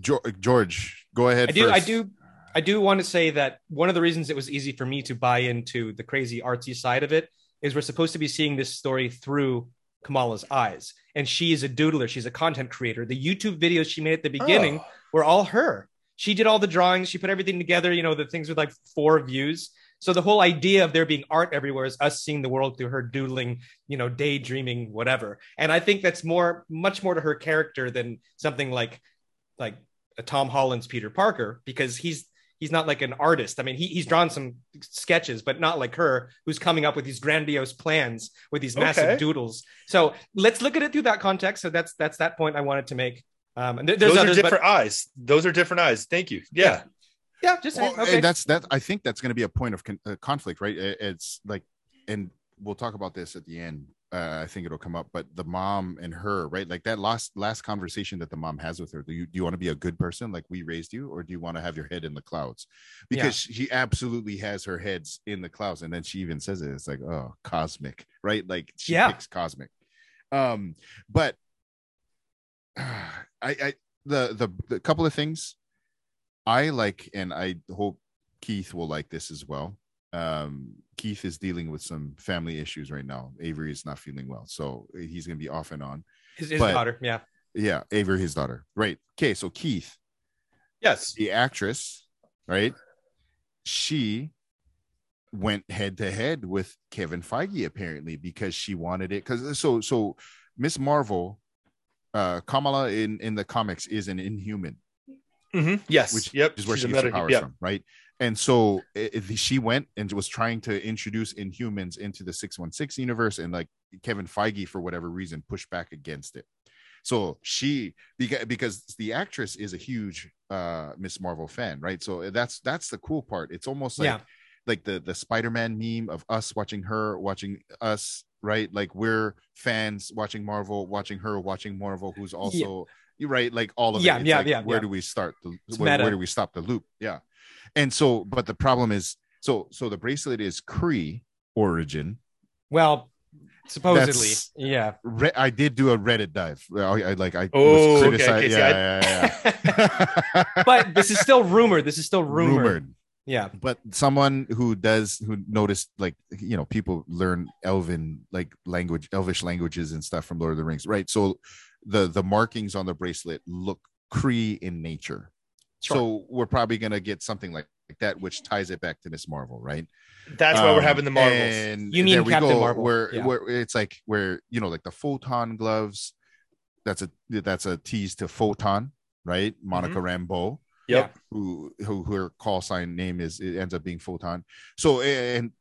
George, go ahead. I do. I do. I do want to say that one of the reasons it was easy for me to buy into the crazy artsy side of it is we're supposed to be seeing this story through Kamala's eyes, and she is a doodler. She's a content creator. The YouTube videos she made at the beginning Oh. were all her. She did all the drawings. She put everything together. You know, the things with like four views. So the whole idea of there being art everywhere is us seeing the world through her doodling, you know, daydreaming, whatever. And I think that's more, much more to her character than something like, like a Tom Holland's Peter Parker, because he's he's not like an artist. I mean, he, he's drawn some sketches, but not like her, who's coming up with these grandiose plans with these massive Okay. doodles. So let's look at it through that context. So that's that's that point I wanted to make. Um, and there- there's Those are different but eyes. Those are different eyes. Thank you. Yeah. Yeah, just. Well, okay. and that's that. I think that's going to be a point of con- uh, conflict, right? It- It's like, and we'll talk about this at the end. Uh, I think it'll come up, but the mom and her, right? Like that last last conversation that the mom has with her. Do you do you want to be a good person like we raised you, or do you want to have your head in the clouds? Because she absolutely has her heads in the clouds, and then she even says it. It's like, oh, cosmic, right? Like she Yeah. picks cosmic. Um, but I, I the the the couple of things I like, and I hope Keith will like this as well. Um, Keith is dealing with some family issues right now. Avery is not feeling well, so he's going to be off and on. his, his but- daughter. Yeah. Yeah, Avery, his daughter. Right. Okay, so Keith, Yes. the actress, right? She went head to head with Kevin Feige apparently because she wanted it. Because so so Miss Marvel, uh, Kamala in in the comics is an Inhuman. Mhm. Yes. which yep. is where She's she gets her powers yep. from, right? And so i- i- she went and was trying to introduce Inhumans into the 616 universe, and like Kevin Feige, for whatever reason, pushed back against it. So she because the actress is a huge uh Miss Marvel fan, right? So that's that's the cool part. It's almost like Yeah. like the the Spider-Man meme of us watching her, watching us, right? Like we're fans watching Marvel, watching her, watching Marvel, who's also you're right, like all of Yeah, it. It's yeah, like, yeah, Where yeah. do we start? The, where, where do we stop the loop? Yeah. And so, but the problem is, so so the bracelet is Kree origin. Well, supposedly. That's- Yeah. Re- I did do a Reddit dive. I, I like I Oh, was okay, criticized. okay, see, yeah, yeah, yeah, yeah. but this is still rumored. This is still rumored. rumored. Yeah. But someone who does who noticed like you know people learn Elven like language, Elvish languages and stuff from Lord of the Rings, right? So the the markings on the bracelet look Kree in nature. Sure. So we're probably gonna get something like, like that, which ties it back to Miss Marvel, right? That's why we're Um, having the Marvels. And You mean Captain go, Marvel, Where yeah. where it's like where you know like the photon gloves. That's a that's a tease to photon, right? Monica Mm-hmm. Rambeau, Yep. who who her call sign name is it ends up being photon. So and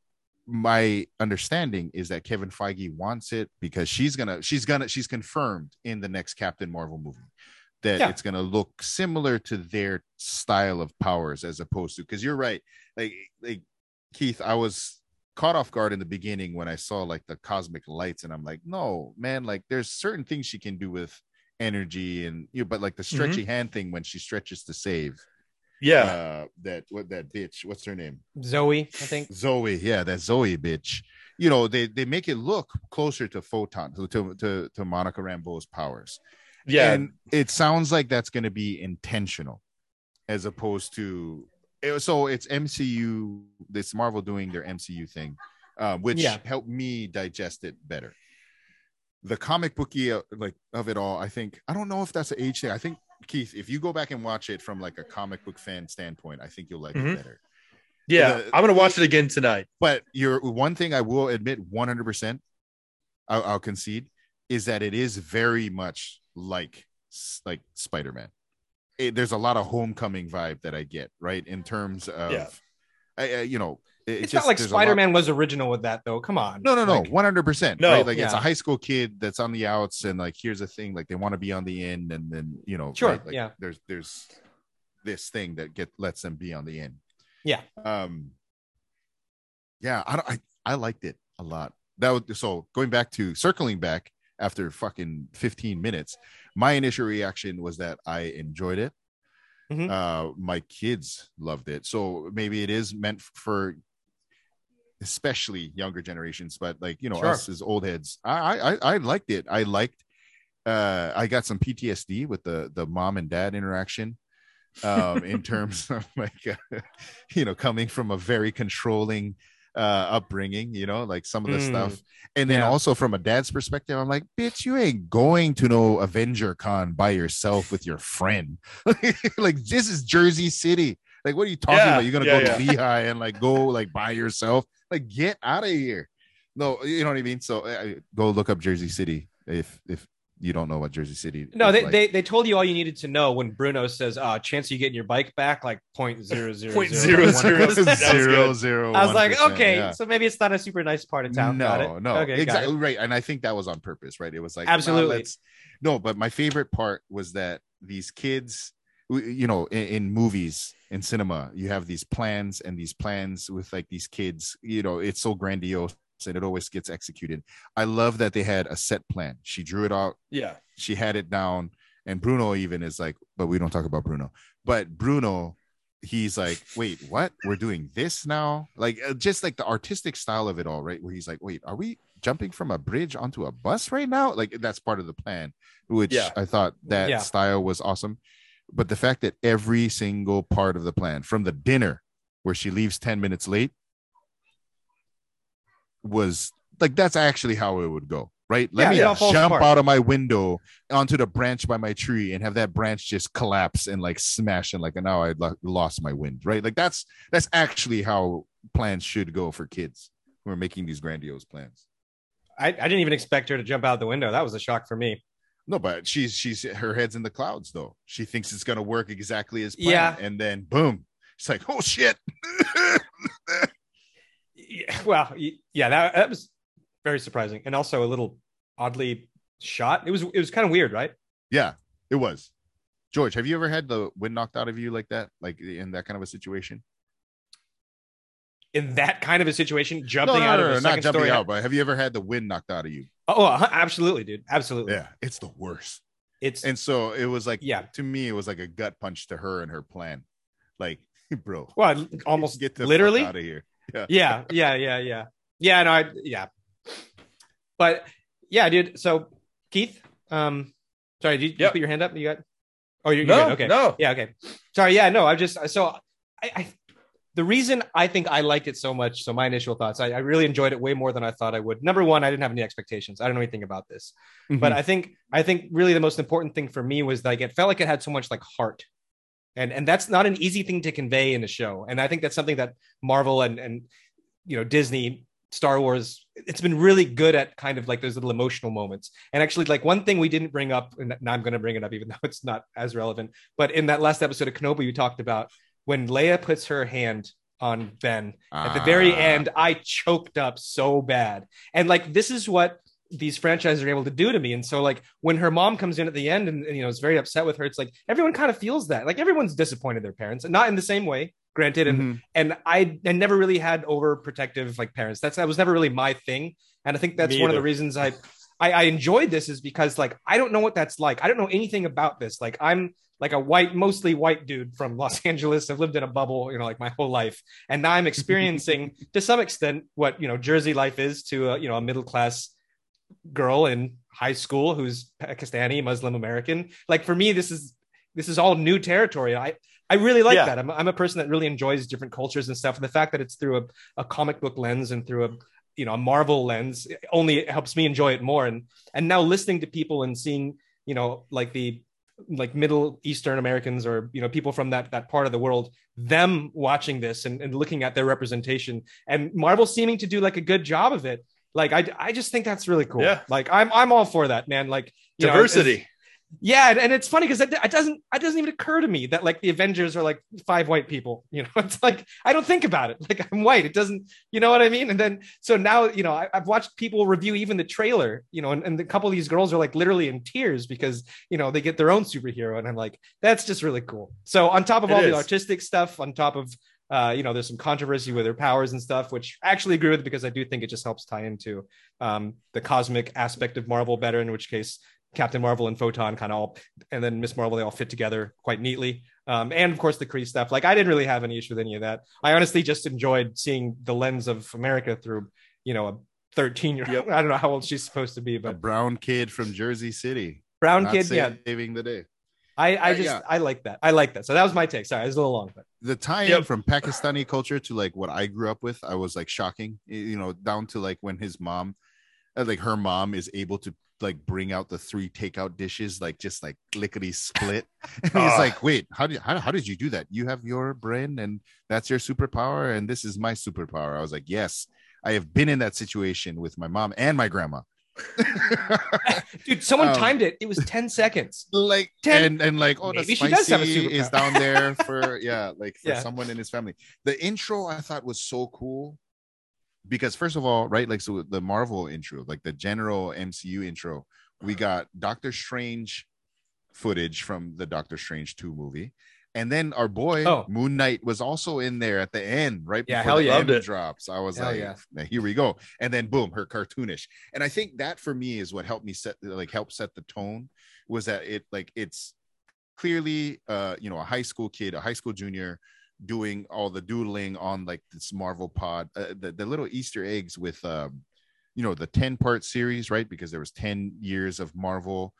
my understanding is that Kevin Feige wants it because she's gonna she's gonna she's confirmed in the next Captain Marvel movie that Yeah. it's gonna look similar to their style of powers as opposed to because you're right like like Keith I was caught off guard in the beginning when I saw like the cosmic lights and I'm like no man like there's certain things she can do with energy and you know, but like the mm-hmm. stretchy hand thing when she stretches to save Yeah. uh that what that bitch what's her name Zoe, I think. Zoe, yeah, that Zoe bitch. You know, they they make it look closer to Photon, to to to, to Monica Rambeau's powers. yeah. And it sounds like that's going to be intentional, as opposed to so it's MCU. This Marvel doing their MCU thing, uh, which Yeah. helped me digest it better. The comic booky uh, like of it all, I think I don't know if that's an age thing. I think Keith, if you go back and watch it from like a comic book fan standpoint, I think you'll like Mhm. it better. yeah. the- I'm gonna watch it again tonight. But your one thing I will admit 100%, I'll, I'll concede, is that it is very much like like Spider-Man. There's a lot of homecoming vibe that I get, right? In terms of, Yeah. I, I- you know, it It's just- not like there's a lot- Spider Man was original with that, though. Come on. No, no, no, one hundred percent. No, right? Like it's a high school kid that's on the outs, and like here's the thing: like they want to be on the end, and then you know, Sure, right? Like, yeah. There's there's this thing that get lets them be on the end. Yeah. Um. Yeah, I don't, I I liked it a lot. That was so going back to circling back. after fucking 15 minutes. My initial reaction was that I enjoyed it. Mhm. Uh, my kids loved it. So maybe it is meant for especially younger generations, but like you know, Sure. us as old heads, I, I I liked it. I liked uh I got some PTSD with the the mom and dad interaction um in terms of like uh, you know coming from a very controlling uh upbringing you know like some of the Mm. stuff and then Yeah. also from a dad's perspective i'm like bitch you ain't going to no avenger con by yourself with your friend like this is jersey city like what are you talking Yeah, about you're gonna yeah, go to lehigh and like go like by yourself like get out of here no you know what i mean so uh, go look up jersey city if if you don't know what jersey city No, is they, like. they they told you all you needed to know when Bruno says, "Uh, chance of you getting your bike back like point zero zero Point zero zero one zero. percent." That was Zero, good. zero, I was like, okay, yeah. so maybe it's not a super nice part of town. Got it. No, no, Okay, exactly right. And I think that was on purpose, right? It was like Absolutely. let's- no, but my favorite part was that these kids, w- you know, in, in movies, in cinema, you have these plans and these plans with like these kids. You know, it's so grandiose and it always gets executed. I love that they had a set plan. She drew it out. Yeah. She had it down. And Bruno even is like, but we don't talk about Bruno. But Bruno, he's like, wait, what? We're doing this now? Like, uh, just like the artistic style of it all, right? Where he's like, wait, are we jumping from a bridge onto a bus right now? Like, that's part of the plan, which Yeah. I thought that Yeah. style was awesome. But the fact that every single part of the plan, from the dinner where she leaves 10 minutes late, was like, that's actually how it would go. Right, let Yeah, me jump apart. out of my window onto the branch by my tree and have that branch just collapse and like smash and like and now I lost my wind. Right, like that's that's actually how plans should go for kids who are making these grandiose plans. I, I didn't even expect her to jump out the window. That was a shock for me. No, but she's she's her head's in the clouds though. She thinks it's gonna work exactly as planned, Yeah. and then boom, it's like oh shit. Yeah, Well, yeah, that, that was very surprising and also a little oddly shot. It was it was kind of weird, right? yeah, it was. George, have you ever had the wind knocked out of you like that, like in that kind of a situation? In that kind of a situation, No, jumping no, out no, of no, a not jumping story. out, but have you ever had the wind knocked out of you? Oh, uh, absolutely, dude. Absolutely. Yeah, it's the worst. It's And so it was like, Yeah. to me, it was like a gut punch to her and her plan. Like, bro, well, almost get the literally. out of here. yeah, yeah, yeah, yeah, yeah. No, I yeah, but yeah, dude. So Keith, um, sorry, did you, did you put your hand up? You got? Oh, you're, you're No, good. Okay. no. Yeah. Okay. Sorry. Yeah. No. I just so I, I the reason I think I liked it so much. So my initial thoughts, I, I really enjoyed it way more than I thought I would. Number one, I didn't have any expectations. I don't know anything about this, Mm-hmm. but I think I think really the most important thing for me was like it felt like it had so much like heart. And, and that's not an easy thing to convey in a show. And I think that's something that Marvel and, and you know Disney, Star Wars, it's been really good at kind of like those little emotional moments. And actually, like one thing we didn't bring up, and now I'm going to bring it up, even though it's not as relevant. But in that last episode of Kenobi, we talked about when Leia puts her hand on Ben at the very Ah. end. I choked up so bad, and like this is what these franchises are able to do to me. And so, like when her mom comes in at the end and, and, you know is very upset with her, it's like everyone kind of feels that. Like everyone's disappointed their parents, and not in the same way, granted. And Mhm. and I, I never really had overprotective like parents. That's that was never really my thing. And I think that's Me one of the reasons I, I I enjoyed this is because like I don't know what that's like. I don't know anything about this. Like I'm like a white, mostly white dude from Los Angeles. I've lived in a bubble, you know, like my whole life, and now I'm experiencing to some extent what you know Jersey life is to a, you know a middle class girl in high school who's Pakistani Muslim American. Like for me, this is this is all new territory. I I really like Yeah. that. I'm I'm a person that really enjoys different cultures and stuff. And the fact that it's through a, a comic book lens and through a you know a Marvel lens only helps me enjoy it more. And and now listening to people and seeing you know like the like Middle Eastern Americans or you know people from that that part of the world, them watching this and, and looking at their representation and Marvel seeming to do like a good job of it. Like I I just think that's really cool. Yeah. Like I'm I'm all for that, man. Like you know, Diversity. Yeah, and, it's funny because it, it doesn't it doesn't even occur to me that like the Avengers are like five white people. You know, it's like I don't think about it. Like I'm white. It doesn't, you know what I mean? And then so now you know I, I've watched people review even the trailer. You know, and, and a couple of these girls are like literally in tears because you know they get their own superhero, and I'm like that's just really cool. So on top of It all is. the artistic stuff, on top of Uh, you know, there's some controversy with her powers and stuff, which I actually agree with because I do think it just helps tie into um, the cosmic aspect of Marvel better. In which case, Captain Marvel and Photon kind of all, and then Miss Marvel, they all fit together quite neatly. Um, and of course, the Kree stuff. Like, I didn't really have any issue with any of that. I honestly just enjoyed seeing the lens of America through, you know, a 13 year old. I don't know how old she's supposed to be, but A but brown kid from Jersey City. brown Not kid, yeah. saving the day. I, I Uh, just, yeah. I like that. I like that. So that was my take. Sorry, it was a little long, but the tie-in Yep. from Pakistani culture to like what I grew up with, I was like shocking. You know, down to like when his mom, uh, like her mom, is able to like bring out the three takeout dishes, like just like lickety split. And he's Ah. like, "Wait, how did how, how did you do that? You have your brain, and that's your superpower, and this is my superpower." I was like, "Yes, I have been in that situation with my mom and my grandma." dude, someone Um, timed it. It was 10 seconds. like Ten- and and like oh Maybe the she does have a is down there for yeah like for Yeah. someone in his family the intro i thought was so cool because first of all right like so the marvel intro like the general mcu intro we got doctor strange footage from the doctor strange 2 movie and then our boy Oh. moon knight was also in there at the end right Yeah, before hell the yeah. end drops i was Hell like yeah. "Now, here we go and then boom her cartoonish and i think that for me is what helped me set like help set the tone was that it like it's clearly uh you know a high school kid a high school junior doing all the doodling on like this marvel pod uh, the, the little easter eggs with um you know the 10 part series right because there was 10 years of marvel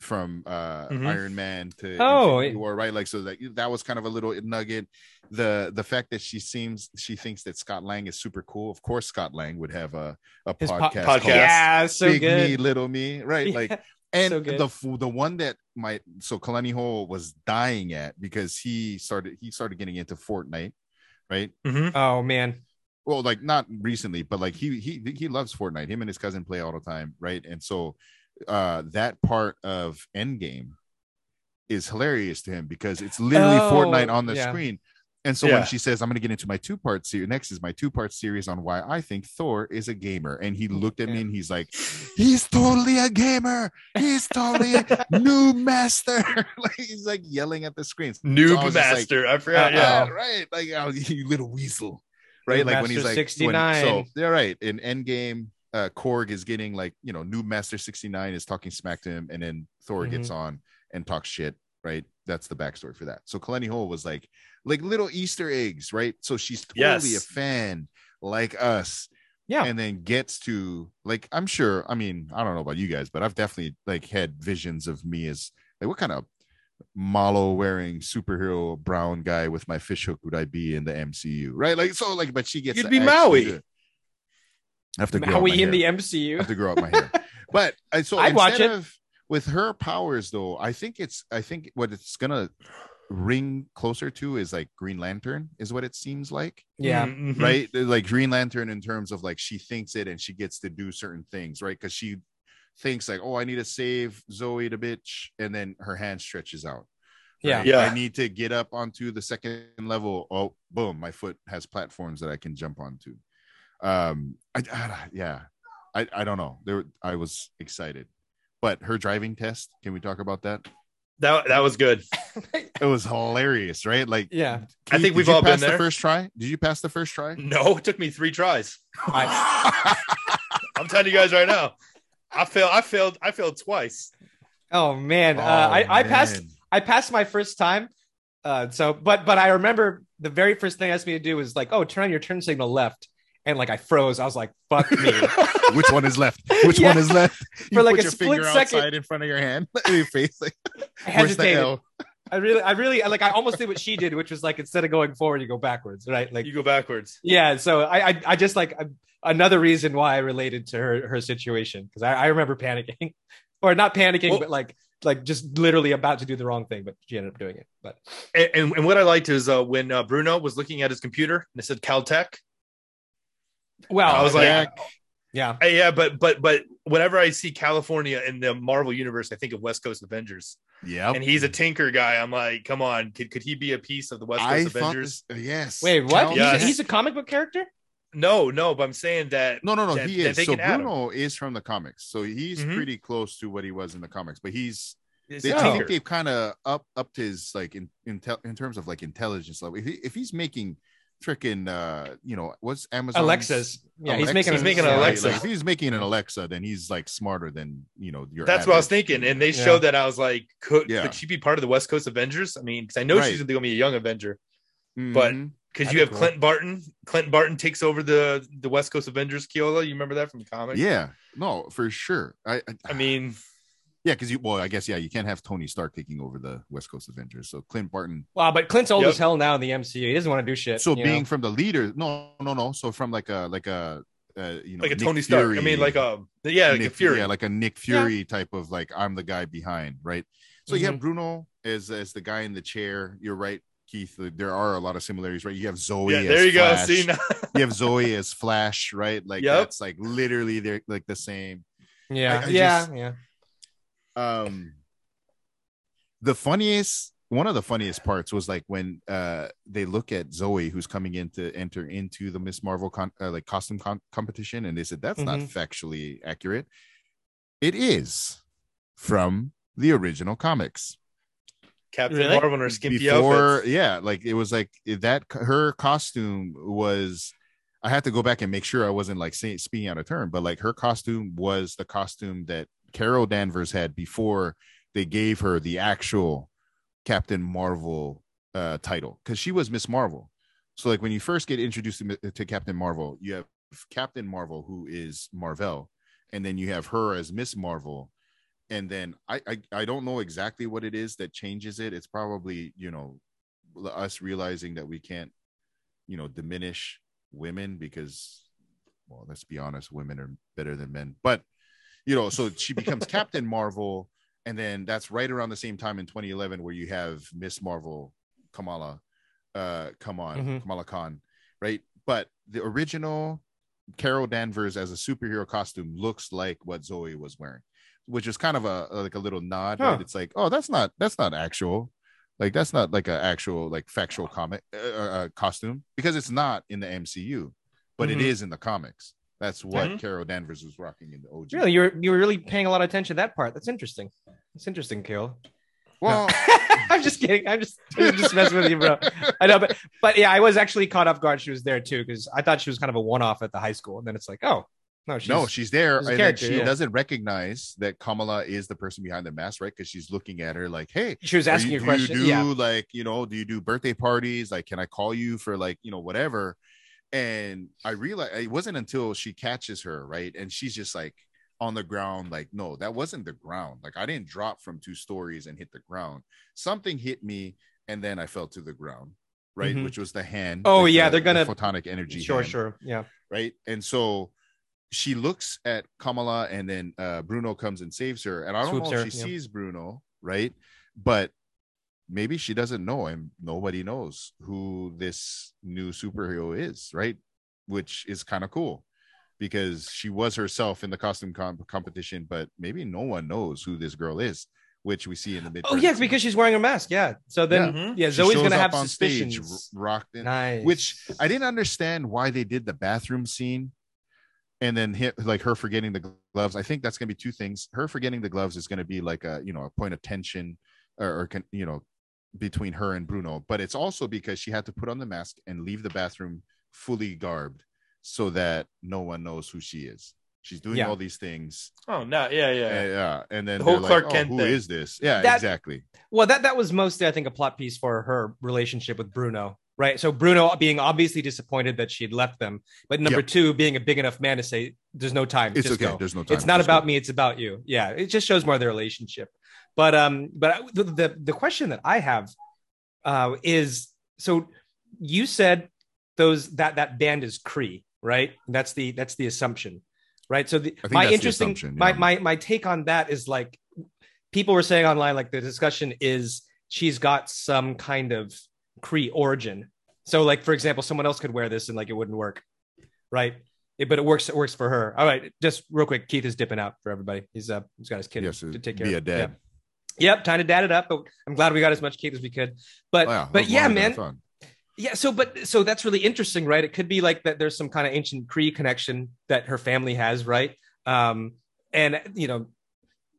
from uh Mhm. iron man to Oh, Infinity it- war right like so that that was kind of a little nugget the the fact that she seems she thinks that scott lang is super cool of course scott lang would have a, a His po- podcast, podcast. called Yeah, so big good. me little me right Yeah. like and So the the one that my so Kalani Hole was dying at because he started he started getting into Fortnite, right? Mhm. Oh man. Well, like not recently, but like he he he loves Fortnite. Him and his cousin play all the time, right? And so uh that part of Endgame is hilarious to him because it's literally Oh, Fortnite on the yeah. screen. And so Yeah. when she says, I'm going to get into my two part series, next is my two part series on why I think Thor is a gamer. And he looked at me and he's like, he's totally a gamer. He's totally a noob master. like he's like yelling at the screens. So I Noob just like, master. I forgot. Uh, yeah. right. Like, oh, you little weasel. Right. Noob like when he's like, 69. When, so, yeah, right. In Endgame, uh, Korg is getting like, you know, Noob Master 69 is talking smack to him. And then Thor gets Mm-hmm. on and talks shit. Right. That's the backstory for that. So Kalani Hole was like, like little Easter eggs. Right. So she's totally Yes. a fan like us Yeah. and then gets to like i'm sure i mean i don't know about you guys but i've definitely like had visions of me as like what kind of malo wearing superhero brown guy with my fishhook would i be in the mcu right like so like but she gets You'd be Maui. it. i have to Maui in the hair. I MCU. have to grow out my hair but uh, so I'd watch it. of with her powers though i think it's i think what it's gonna ring closer to is like green lantern is what it seems like Yeah. Mhm. right like green lantern in terms of like she thinks it and she gets to do certain things right because she thinks like oh i need to save zoe the bitch and then her hand stretches out Yeah. right? Yeah. i need to get up onto the second level oh boom my foot has platforms that i can jump onto um i, I yeah i i don't know there i was excited but her driving test can we talk about that That that was good. it was hilarious right like Yeah. I think did we've all been pass the first try did you pass the first try No, it took me three tries. I- I'm telling you guys right now. I failed. I failed. I failed twice. oh man. Oh, uh, I, I passed. I passed my first time. Uh, so, but but I remember the very first thing they asked me to do was like, oh, turn on your turn signal left, and like I froze. I was like, fuck me. Which one is left? Which Yeah. one is left? You For like put a your split finger second. outside in front of your hand, your face. Like, I where's the hesitated. L? I really, I really like. I almost did what she did, which was like instead of going forward, you go backwards, right? Like, You go backwards. yeah. So I, I, I just like I, another reason why I related to her her situation because I, I remember panicking, or not panicking, Well- but like like just literally about to do the wrong thing, but she ended up doing it. But And, and, and what I liked is uh, when uh, Bruno was looking at his computer and it said Caltech. Well, I was like, yeah, yeah. Uh, yeah, but but but whenever I see California in the Marvel universe, I think of West Coast Avengers, Yeah, and he's a tinker guy. I'm like, come on, could, could he be a piece of the West Coast I Avengers? this, yes. Wait, what? Cal- He's, Yes. a, he's a comic book character? No, no, but I'm saying that. No, no, no. that- he is So can add him. Bruno is from the comics, so he's Mhm. pretty close to what he was in the comics. But he's. He's They, a I tinker. think they've kind of up upped his like in in, tel- in terms of like intelligence level. If, he, if he's making freaking uh you know what's Amazon Alexa's. Yeah, he's making He's making an yeah, Alexa. Like, if he's making an Alexa, then he's like smarter than you know your. That's what I was thinking, and they Yeah. showed that I was like, could, Yeah. could she be part of the West Coast Avengers? I mean, because I know Right. she's going to be a young Avenger. but- Mhm. Because you have cool. Clinton Barton. Clinton Barton takes over the the West Coast Avengers. Keola, you remember that from the comics? yeah, no, for sure. I, I, I mean, yeah, because you well, I guess yeah, you can't have Tony Stark taking over the West Coast Avengers. So Clint Barton. Wow, but Clint's old Yep. as hell now in the MCU. He doesn't want to do shit. So being know? from the leader, no, no, no. So from like a like a uh, you know like a Nick Tony Stark. I mean, like a yeah, like Nick, a Fury. yeah, like a Nick Fury type of like I'm the guy behind, right? So Mm-hmm. you have Bruno as as the guy in the chair. You're right, Keith. There are a lot of similarities, right? You have Zoe. yeah, as there you Flash. go. See, now, you have Zoe as Flash, right? Like Yep. that's like literally they're like the same. yeah, I- I yeah, just- yeah. Um the funniest one of the funniest parts was like when uh they look at Zoe who's coming in to enter into the Miss Marvel con- uh, like costume con- competition and they said that's not Mhm. factually accurate. It is from the original comics. Captain Really? Marvel in her skimpy before outfits. yeah like it was like that her costume was i had to go back and make sure i wasn't like saying speaking out of turn but like her costume was the costume that carol danvers had before they gave her the actual captain marvel uh title because she was miss marvel. So like when you first get introduced to, to captain marvel you have captain marvel who is marvel and then you have her as miss marvel. And then I, I I don't know exactly what it is that changes it. It's probably you know us realizing that we can't you know diminish women because well let's be honest women are better than men. But you know so she becomes Captain Marvel and then that's right around the same time in 2011 where you have Miss Marvel Kamala uh come on Mhm. Kamala Khan right but the original Carol Danvers as a superhero costume looks like what Zoe was wearing which is kind of a, a- like a little nod. Huh. Right? It's like, oh, that's not that's not actual, like that's not like an actual like factual comic uh, uh, costume because it's not in the MCU, but it Mhm. is in the comics. That's what Mhm. Carol Danvers was rocking in the OG. Really, you're you're really paying a lot of attention to that part. That's interesting. That's interesting, Kale. Well, I'm just kidding. I'm just I'm just messing with you, bro. I know, but but yeah, I was actually caught off guard. She was there too because I thought she was kind of a one-off at the high school, and then it's like, oh no, she's, no, she's there, she's and she yeah. doesn't recognize that Kamala is the person behind the mask, right? Because she's looking at her like, "Hey, she was asking you, do questions. You do yeah, like you know, do you do birthday parties? Like, can I call you for like you know whatever? And I realized it wasn't until she catches her right, and she's just like on the ground, like, no, that wasn't the ground. Like, I didn't drop from two stories and hit the ground. Something hit me, and then I fell to the ground, right? Mhm. Which was the hand. Oh, like yeah, the- they're gonna- the photonic energy. sure, hand sure, yeah. right? And so she looks at Kamala, and then uh, Bruno comes and saves her. And I don't Swoops know her, if she yeah. sees Bruno, right? But maybe she doesn't know, and nobody knows who this new superhero is, right? Which is kind of cool because she was herself in the costume com- competition, but maybe no one knows who this girl is, which we see in the mid. Oh yeah, because she's wearing a mask. Yeah. So then, yeah, She Zoe's gonna have on stage, suspicions. r- rocked in, nice. which I didn't understand why they did the bathroom scene and then hit like her forgetting the gloves. I think that's gonna be two things. Her forgetting the gloves is gonna be like a you know a point of tension or, or can, you know between her and Bruno, but it's also because she had to put on the mask and leave the bathroom fully garbed so that no one knows who she is. She's doing Yeah. all these things. Oh no, yeah, yeah. Yeah. yeah. And then The whole they're like, Clark "Oh, Kent who thing." is this? Yeah, That- exactly. Well, that that was mostly, I think, a plot piece for her relationship with Bruno, right? So Bruno being obviously disappointed that she'd left them, but number Yep. two, being a big enough man to say, "There's no time, It's just okay. go." There's no time. It's not Just about go. me; it's about you. Yeah, it just shows more of their relationship. But um, but the the, the question that I have uh, is so you said those that that band is Kree, right? That's the that's the assumption, right? So the, my that's the interesting my yeah. my my take on that is like people were saying online, like the discussion is she's got some kind of Kree origin. So like for example, someone else could wear this and like it wouldn't work, right? It- but it works. It works for her. All right, just real quick. Keith is dipping out for everybody. He's uh he's got his kid Yes, to take care be of. a dad. Yep. Yep, time to dad it up. But I'm glad we got as much Keith as we could. But yeah, but yeah, longer than I man. Yeah, so but so that's really interesting, right? It could be like that there's some kind of ancient Kree connection that her family has, right? Um, and you know,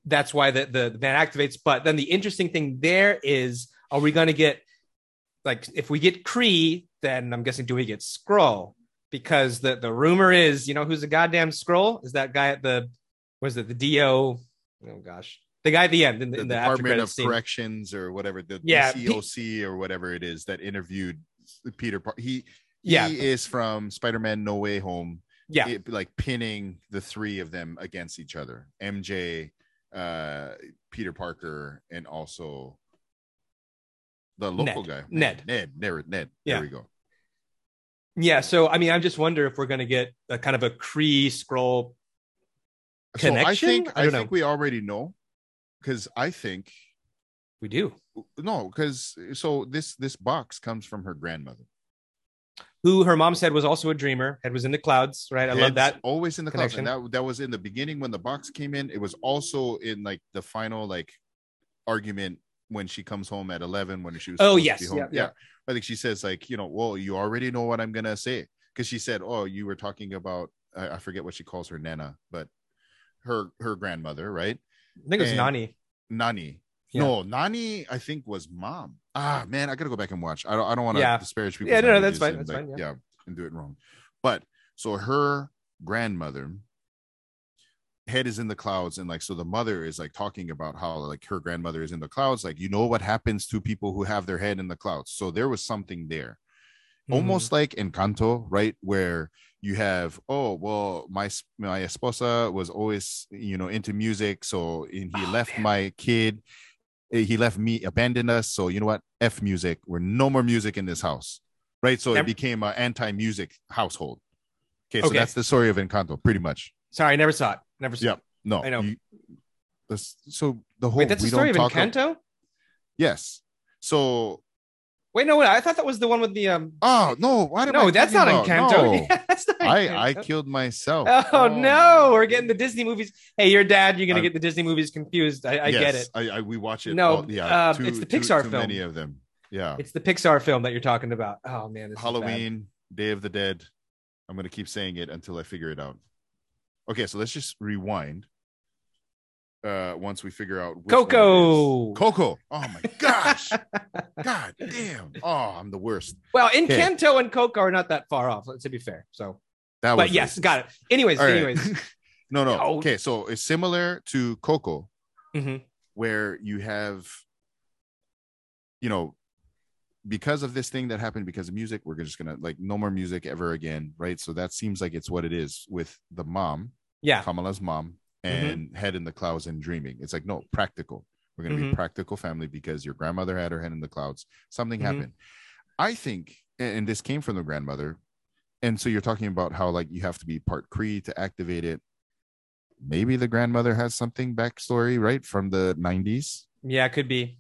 that's why the the, the band activates. But then the interesting thing there is, are we going to get like if we get Kree, then I'm guessing do we get Skrull? Because the the rumor is, you know, who's the goddamn Skrull? Is that guy at the was it the DO? Oh gosh, the guy at the end in the, the in the Department of scene. Corrections or whatever the Yeah, DCOC or whatever it is that interviewed Peter. Par- he Yeah, is from Spider-Man No Way Home. yeah, it- like pinning the three of them against each other mj uh peter parker and also the local Ned. guy Ned. ned ned ned Yeah. there we go yeah. So I mean, I just wonder if we're gonna get a kind of a Kree Skrull. so i think I i, think we already know because i think We do. no because so this this box comes from her grandmother Who her mom said was also a dreamer. Head was in the clouds, right? I love that. always in the clouds and connection. that, that was in the beginning when the box came in it was also in like the final like argument when she comes home at 11 when she was Oh, yes. home. Yeah, yeah. i think she says like you know well you already know what i'm gonna say because she said oh you were talking about I, I forget what she calls her nana but her her grandmother right I think it was Nani. nani Yeah. no nani i think was mom ah man i gotta go back and watch i don't, I don't want to Yeah. disparage people Yeah, no, no, that's fine, that's fine, yeah. and do it wrong but so her grandmother head is in the clouds and like so the mother is like talking about how like her grandmother is in the clouds like you know what happens to people who have their head in the clouds so there was something there Mm-hmm. almost like encanto right where you have oh well my my esposa was always you know into music so and he Oh, left man. my kid eh, he left me abandoned us so you know what f music we're no more music in this house right so Never- it became an anti-music household okay so Okay. that's the story of encanto pretty much Sorry, I never saw it. Never seen. It. no I know. you- this- so the whole Wait, that's we the story of Encanto? yes so Wait, no, I thought that was the one with the um. oh no am No, I that's not about? Encanto. No. Yeah, that's not I Encanto. I killed myself. Oh, my no, we're getting the Disney movies. Hey, your dad, you're gonna I'm- get the Disney movies confused. I, I get it. I, I we watch it. No, all- yeah, uh, too- it's the Pixar too film. Many of them. Yeah, It's the Pixar film that you're talking about. Oh man, this is. Halloween, Day of the Dead. I'm gonna keep saying it until I figure it out. Okay, so let's just rewind. Uh, once we figure out which one it is. Coco. Coco. Oh my gosh. God damn. Oh, I'm the worst. Well, Okay. Encanto and Coco are not that far off. To be fair, so That was but yes, got it. Anyways, All right. anyways. no, no. Oh. Okay, so it's similar to Coco, Mhm. where you have, you know, because of this thing that happened because of music, we're just gonna like no more music ever again, right? So that seems like it's what it is with the mom, Yeah, Kamala's mom, and head in the clouds and dreaming. It's like no practical. We're gonna Mhm. be practical family because your grandmother had her head in the clouds. Something Mhm. happened. I think, and this came from the grandmother, and so you're talking about how like you have to be part Kree to activate it. Maybe the grandmother has something backstory, right, from the 90s. yeah, could be.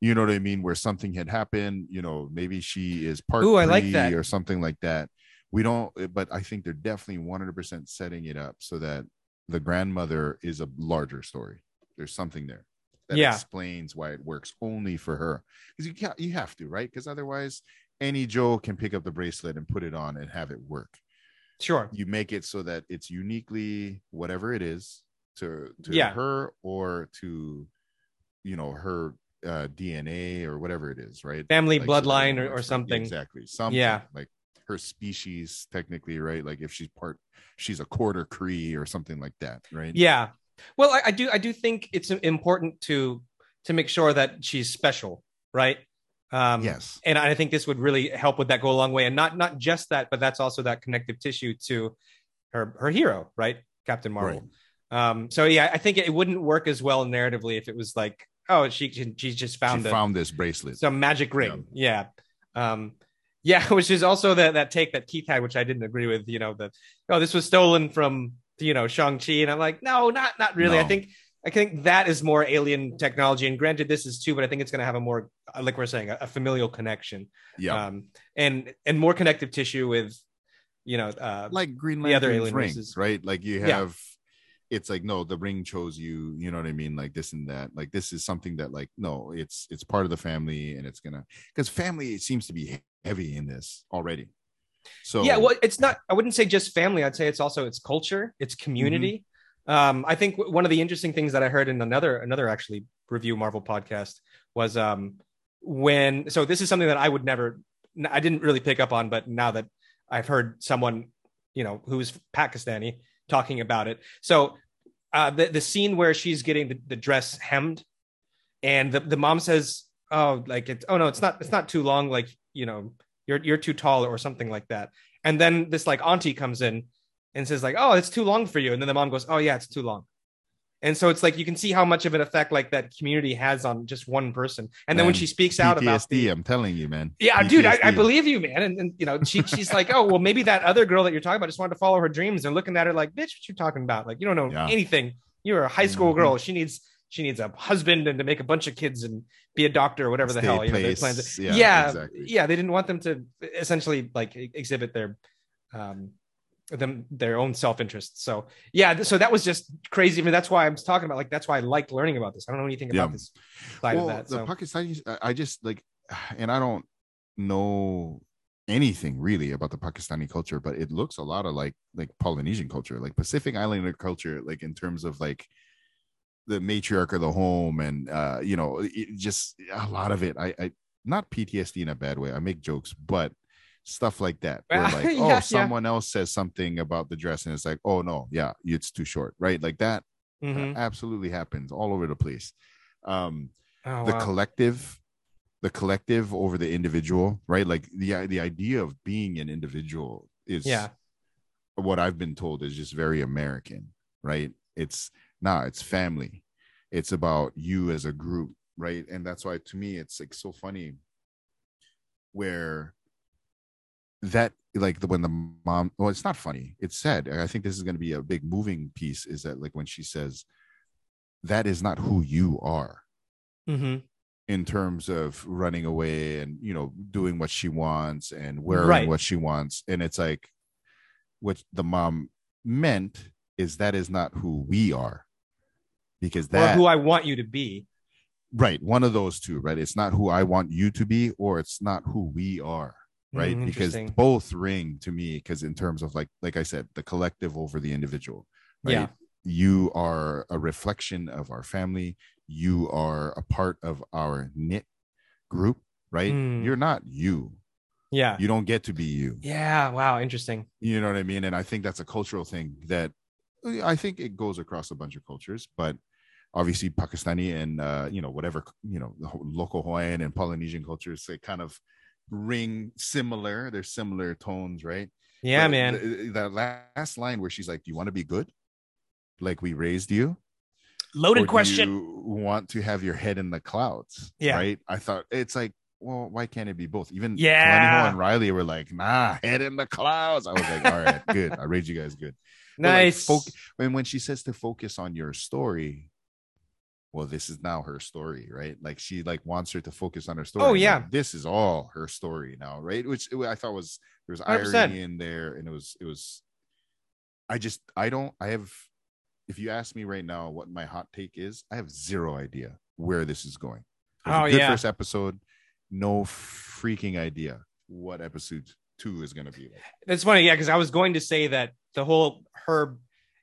You know what I mean? Where something had happened, you know, maybe she is part Ooh, I like that. or something like that. We don't, eh, but I think they're definitely 100% setting it up so that the grandmother is a larger story. There's something there that Yeah. explains why it works only for her. Because you can't, you have to, right? Because otherwise, any Joe can pick up the bracelet and put it on and have it work Sure. you make it so that it's uniquely whatever it is to to Yeah. her or to you know her uh dna or whatever it is right Family Like, bloodline or, or something. exactly something Yeah. like her species technically right like if she's part she's a quarter kree or something like that right Yeah. Well, I, I do. I do think it's important to to make sure that she's special, right? Um, yes and I think this would really help with that go a long way. And not not just that, but that's also that connective tissue to her her hero, right? Captain Marvel. Um, so yeah, I think it wouldn't work as well narratively if it was like, oh, she she just found she a, found this bracelet some magic ring. Yeah. Um, yeah, which is also that that take that Keith had, which I didn't agree with. You know, that oh, this was stolen from you know Shang Chi, and I'm like, no, not not really. I think I think that is more alien technology, and granted, this is too, but I think it's going to have a more like we're saying a, a familial connection, yeah um, and and more connective tissue with you know, uh, like green the other lantern's alien ring races. right like you Yeah. have it's like no the ring chose you you know what i mean? Like this and that. Like this is something that like no it's it's part of the family and it's gonna because family it seems to be heavy in this already. So yeah well it's not i wouldn't say just family i'd say it's also it's culture it's community. Um i think one of the interesting things that i heard in another another actually review marvel podcast was um when so this is something that I would never I didn't really pick up on, but now that I've heard someone, you know, who's Pakistani talking about it. So uh the, the scene where she's getting the, the dress hemmed and the, the mom says, Oh, like it's oh no, it's not it's not too long, like, you know, you're you're too tall or something like that. And then this like auntie comes in and says, like, oh, it's too long for you. And then the mom goes, Oh yeah, it's too long. And so it's like you can see how much of an effect like that community has on just one person. And then when she speaks out about PTSD, the I'm telling you, man. yeah, dude, I, I believe you, man. And, and you know, she, she's like, oh, well, maybe that other girl that you're talking about just wanted to follow her dreams and looking at her like, bitch, what you talking about? Like, you don't know Yeah. anything. You're a high school Mhm. girl. She needs she needs a husband and to make a bunch of kids and be a doctor or whatever the hell. You know, their plans. Yeah, Yeah, exactly. yeah. They didn't want them to essentially like exhibit their um them their own self-interest. So yeah, th- so that was just crazy. I mean, that's why I was talking about like that's why I liked learning about this. I don't know anything Yeah. about this side well, of that. the So Pakistanis, I- I just like, and I don't know anything really about the Pakistani culture, but it looks a lot of like like Polynesian culture, like Pacific Islander culture, like in terms of like the matriarch of the home, and uh, you know, it just a lot of it. I, I not PTSD in a bad way. I make jokes, but stuff like that. Where like, Yeah, oh, yeah. someone else says something about the dress, and it's like, oh no, yeah, it's too short, right? Like that mhm. absolutely happens all over the place. Um, oh, the wow. collective the collective over the individual right like the the idea of being an individual is yeah. what i've been told is just very american right it's nah it's family it's about you as a group right and that's why to me it's like so funny where that like the when the mom well it's not funny. It's sad. I think this is going to be a big moving piece is that like when she says that is not who you are. Mhm. in terms of running away and you know doing what she wants and wearing Right. what she wants. And it's like what the mom meant is that is not who we are. Because Or that who I want you to be. right. One of those two right? It's not who i want you to be or it's not who we are right Mm, because both ring to me because in terms of like like i said the collective over the individual right Yeah. you are a reflection of our family you are a part of our knit group right Mm. you're not you Yeah. you don't get to be you Yeah. Wow. Interesting. you know what i mean and i think that's a cultural thing that i think it goes across a bunch of cultures but obviously pakistani and uh you know whatever you know local hawaiian and polynesian cultures they kind of ring similar they're similar tones right Yeah, But man. th- that last line where she's like do you want to be good like we raised you or Loaded do question. you want to have your head in the clouds Yeah. right i thought it's like well why can't it be both even Yeah. Kalaniho and riley were like nah head in the clouds i was like all right good i raised you guys good But, like, Nice. foc- and when she says to focus on your story well this is now her story right like she like wants her to focus on her story Oh, Like, yeah. this is all her story now right which i thought was there was 100%. irony in there and it was it was i just i don't i have if you ask me right now what my hot take is i have zero idea where this is going Oh, yeah. first episode no freaking idea what episode two is going to be like That's funny. Yeah. Cause I was going to say that the whole her,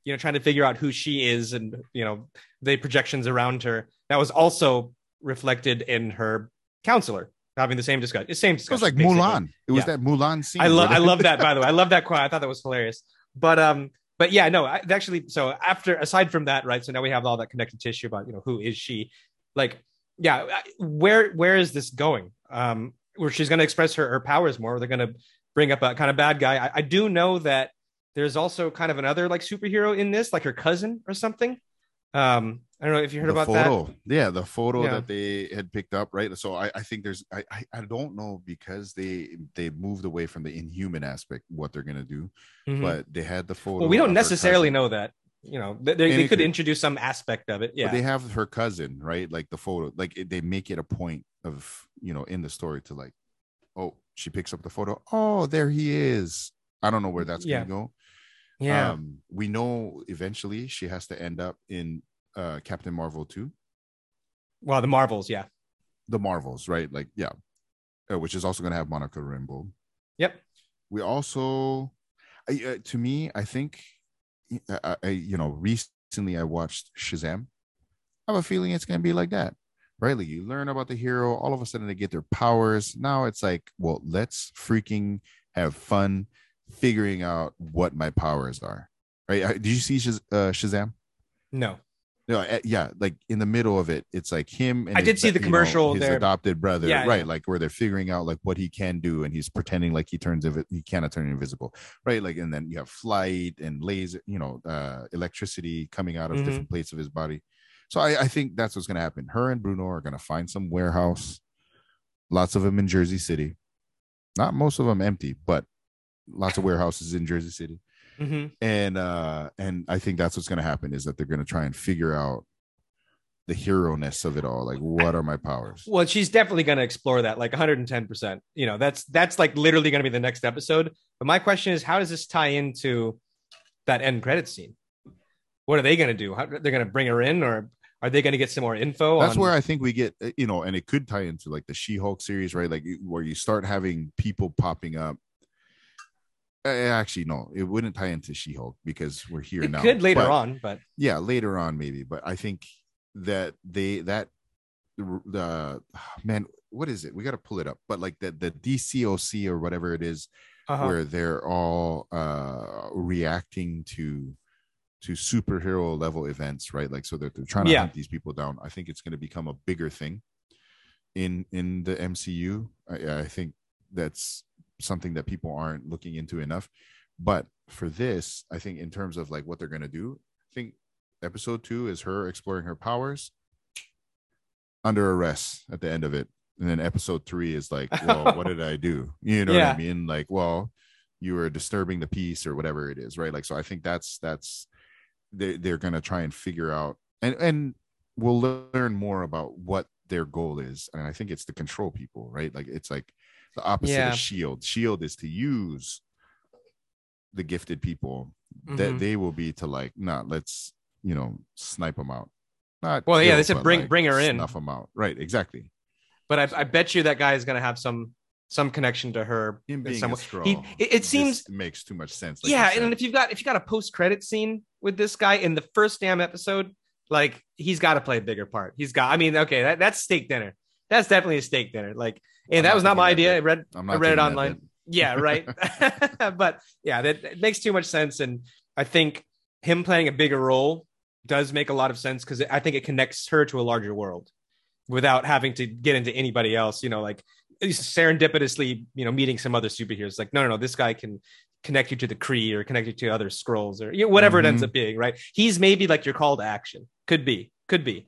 you know, trying to figure out who she is and, you know, the projections around her, that was also reflected in her counselor having the same discussion. The Same it discussion. was like basically. mulan it was Yeah. that mulan scene I love I love that by the way. I love that quote. I thought that was hilarious. But um but yeah, no, I, actually so after aside from that, right? So now we have all that connected tissue about, you know, who is she? Like yeah, where where is this going? Um where she's going to express her her powers more. They're going to bring up a kind of bad guy. I, I do know that there's also kind of another like superhero in this, like her cousin or something. Um I don't know if you heard the about photo yeah the photo Yeah. that they had picked up right so i, I think there's I, I i don't know because they they moved away from the inhuman aspect what they're gonna do that. Mhm. but they had the photo well, we don't necessarily know that. You know, they, they, they could could- introduce some aspect of it. but Yeah. they have her cousin right like the photo like it, they make it a point of you know in the story to like oh she picks up the photo oh there he is i don't know where that's Yeah. gonna go yeah. um we know eventually she has to end up in uh captain marvel 2 well, the Marvels, yeah. the Marvels, right? Like, yeah, uh, which is also going to have Monica Rambeau. Yep. We also, uh, to me, I think, I, I, you know, recently I watched Shazam. I have a feeling it's going to be like that. right? Like you learn about the hero, all of a sudden they get their powers. Now it's like, well, let's freaking have fun figuring out what my powers are. Right? Did you see Shaz- uh, Shazam? No. No, uh, yeah, like in the middle of it, it's like him. And I his did see the you know, commercial his there. adopted brother, Yeah, right? yeah. Like where they're figuring out like what he can do, and he's pretending like he turns invi- he cannot turn invisible, right? Like, and then you have flight and laser, you know, uh, electricity coming out of Mhm. different plates of his body. So I, I think that's what's going to happen. Her and Bruno are going to find some warehouse, lots of them in Jersey City. Not most of them empty, but lots of warehouses in Jersey City hmm and uh and i think that's what's going to happen is that they're going to try and figure out the hero ness of it all like what are my powers Well, she's definitely going to explore that, like 110. percent You know, that's that's like literally going to be the next episode. But my question is, how does this tie into that end credit scene? What are they going to do? How, they're going to bring her in, or are they going to get some more info? that's on, where i think we get uh, you know and it could tie into like the she-hulk series right like where you start having people popping up actually no it wouldn't tie into she-hulk because we're here it now could later But- on, but yeah later on maybe but i think that they that the, the man what is it we got to pull it up but like the the dcoc or whatever it is uh-huh. where they're all uh reacting to to superhero level events right like so that they're trying to Yeah. hunt these people down i think it's going to become a bigger thing in in the mcu i, I think that's something that people aren't looking into enough. But for this i think in terms of like what they're going to do i think episode two is her exploring her powers under arrest at the end of it. And then episode three is like well what did i do? You know what i mean? Like well you were disturbing the peace or whatever it is right? Like so i think that's that's they, they're going to try and figure out and and we'll learn more about what their goal is. And i think it's to control people right? Like it's like the opposite Yeah. of shield shield is to use the gifted people that Mhm. they will be to like nah let's you know snipe them out not Well, yeah, they said bring- like, bring her in. snuff them out right exactly but I, I bet you that guy is going to have some some connection to her. him in being some a way. He, it, it seems makes too much sense like yeah and if you've got if you got a post-credit scene with this guy in the first damn episode like he's got to play a bigger part he's got i mean okay that, that's steak dinner that's definitely a steak dinner. Like and I'm that was not my idea. I read i read it online. yeah right. But yeah that, that makes too much sense. And i think him playing a bigger role does make a lot of sense because i think it connects her to a larger world without having to get into anybody else you know like serendipitously you know meeting some other superheroes. Like no no no this guy can connect you to the Kree or connect you to other Skrulls or you know, whatever it ends Mhm. up being right? He's maybe like your call to action. Could be. Could be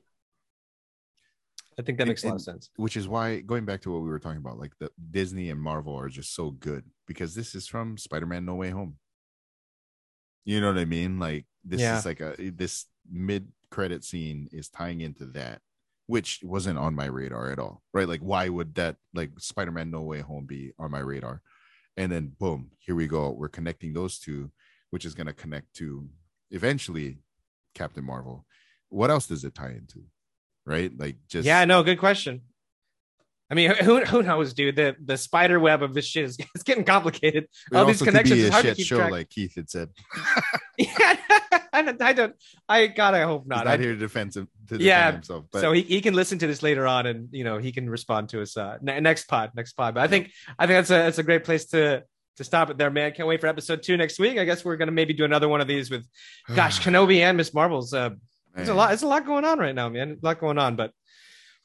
i think that And- makes a lot of sense. which is why going back to what we were talking about like the disney and marvel are just so good because this is from spider-man no way home. You know what i mean? Like this Yeah. is like a this mid credit scene is tying into that which wasn't on my radar at all right? Like why would that like spider-man no way home be on my radar? And then boom here we go. We're connecting those two which is going to connect to eventually captain marvel. What else does it tie into right? Like just yeah no good question. I mean who, who knows dude? The the spider web of this shit is it's getting complicated. It all these connections is hard to keep show, track. like Keith had said. yeah I don't, I don't i god i hope He's not, not, I- here to defend, him, to defend Yeah, himself. But so he, he can listen to this later on and you know he can respond to us uh ne- next pod next pod. But i think i think that's a that's a great place to to stop it there man. Can't wait for episode two next week. I guess we're gonna maybe do another one of these with gosh kenobi and miss marvel's uh there's a lot there's a lot going on right now man a lot going on but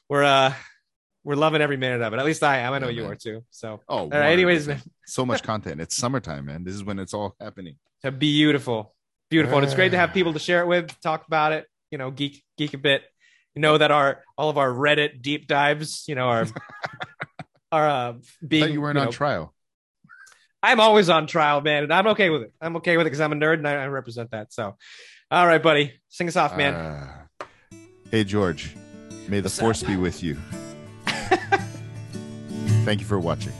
we're uh we're loving every minute of it at least i am i know Yeah, you man. are too so Oh, right anyways 100%. so much content. It's summertime, man. This is when it's all happening. it's beautiful beautiful and it's great to have people to share it with talk about it you know geek geek a bit you know that our all of our reddit deep dives you know are are uh being you weren't on know, trial. I'm always on trial, man, and I'm okay with it. I'm okay with it because I'm a nerd and I, I represent that. So, all right, buddy, sing us off, man. Uh, hey, George. May the What's force be with you. Thank you for watching.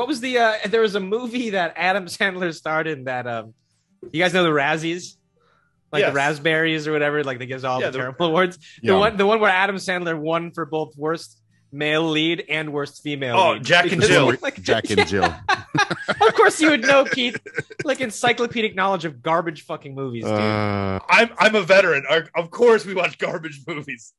What what was the? uh There was a movie that Adam Sandler starred in that. um You guys know the Razzies, like Yes. the raspberries or whatever. Like they gives all Yeah, the the- terrible awards. The one, the one where Adam Sandler won for both worst male lead and worst female. Oh, lead. Jack and Jill. like, Jack and Jill. of course, you would know, Keith. Like encyclopedic knowledge of garbage fucking movies, dude. Uh, I'm I'm a veteran. Our- Of course, we watch garbage movies.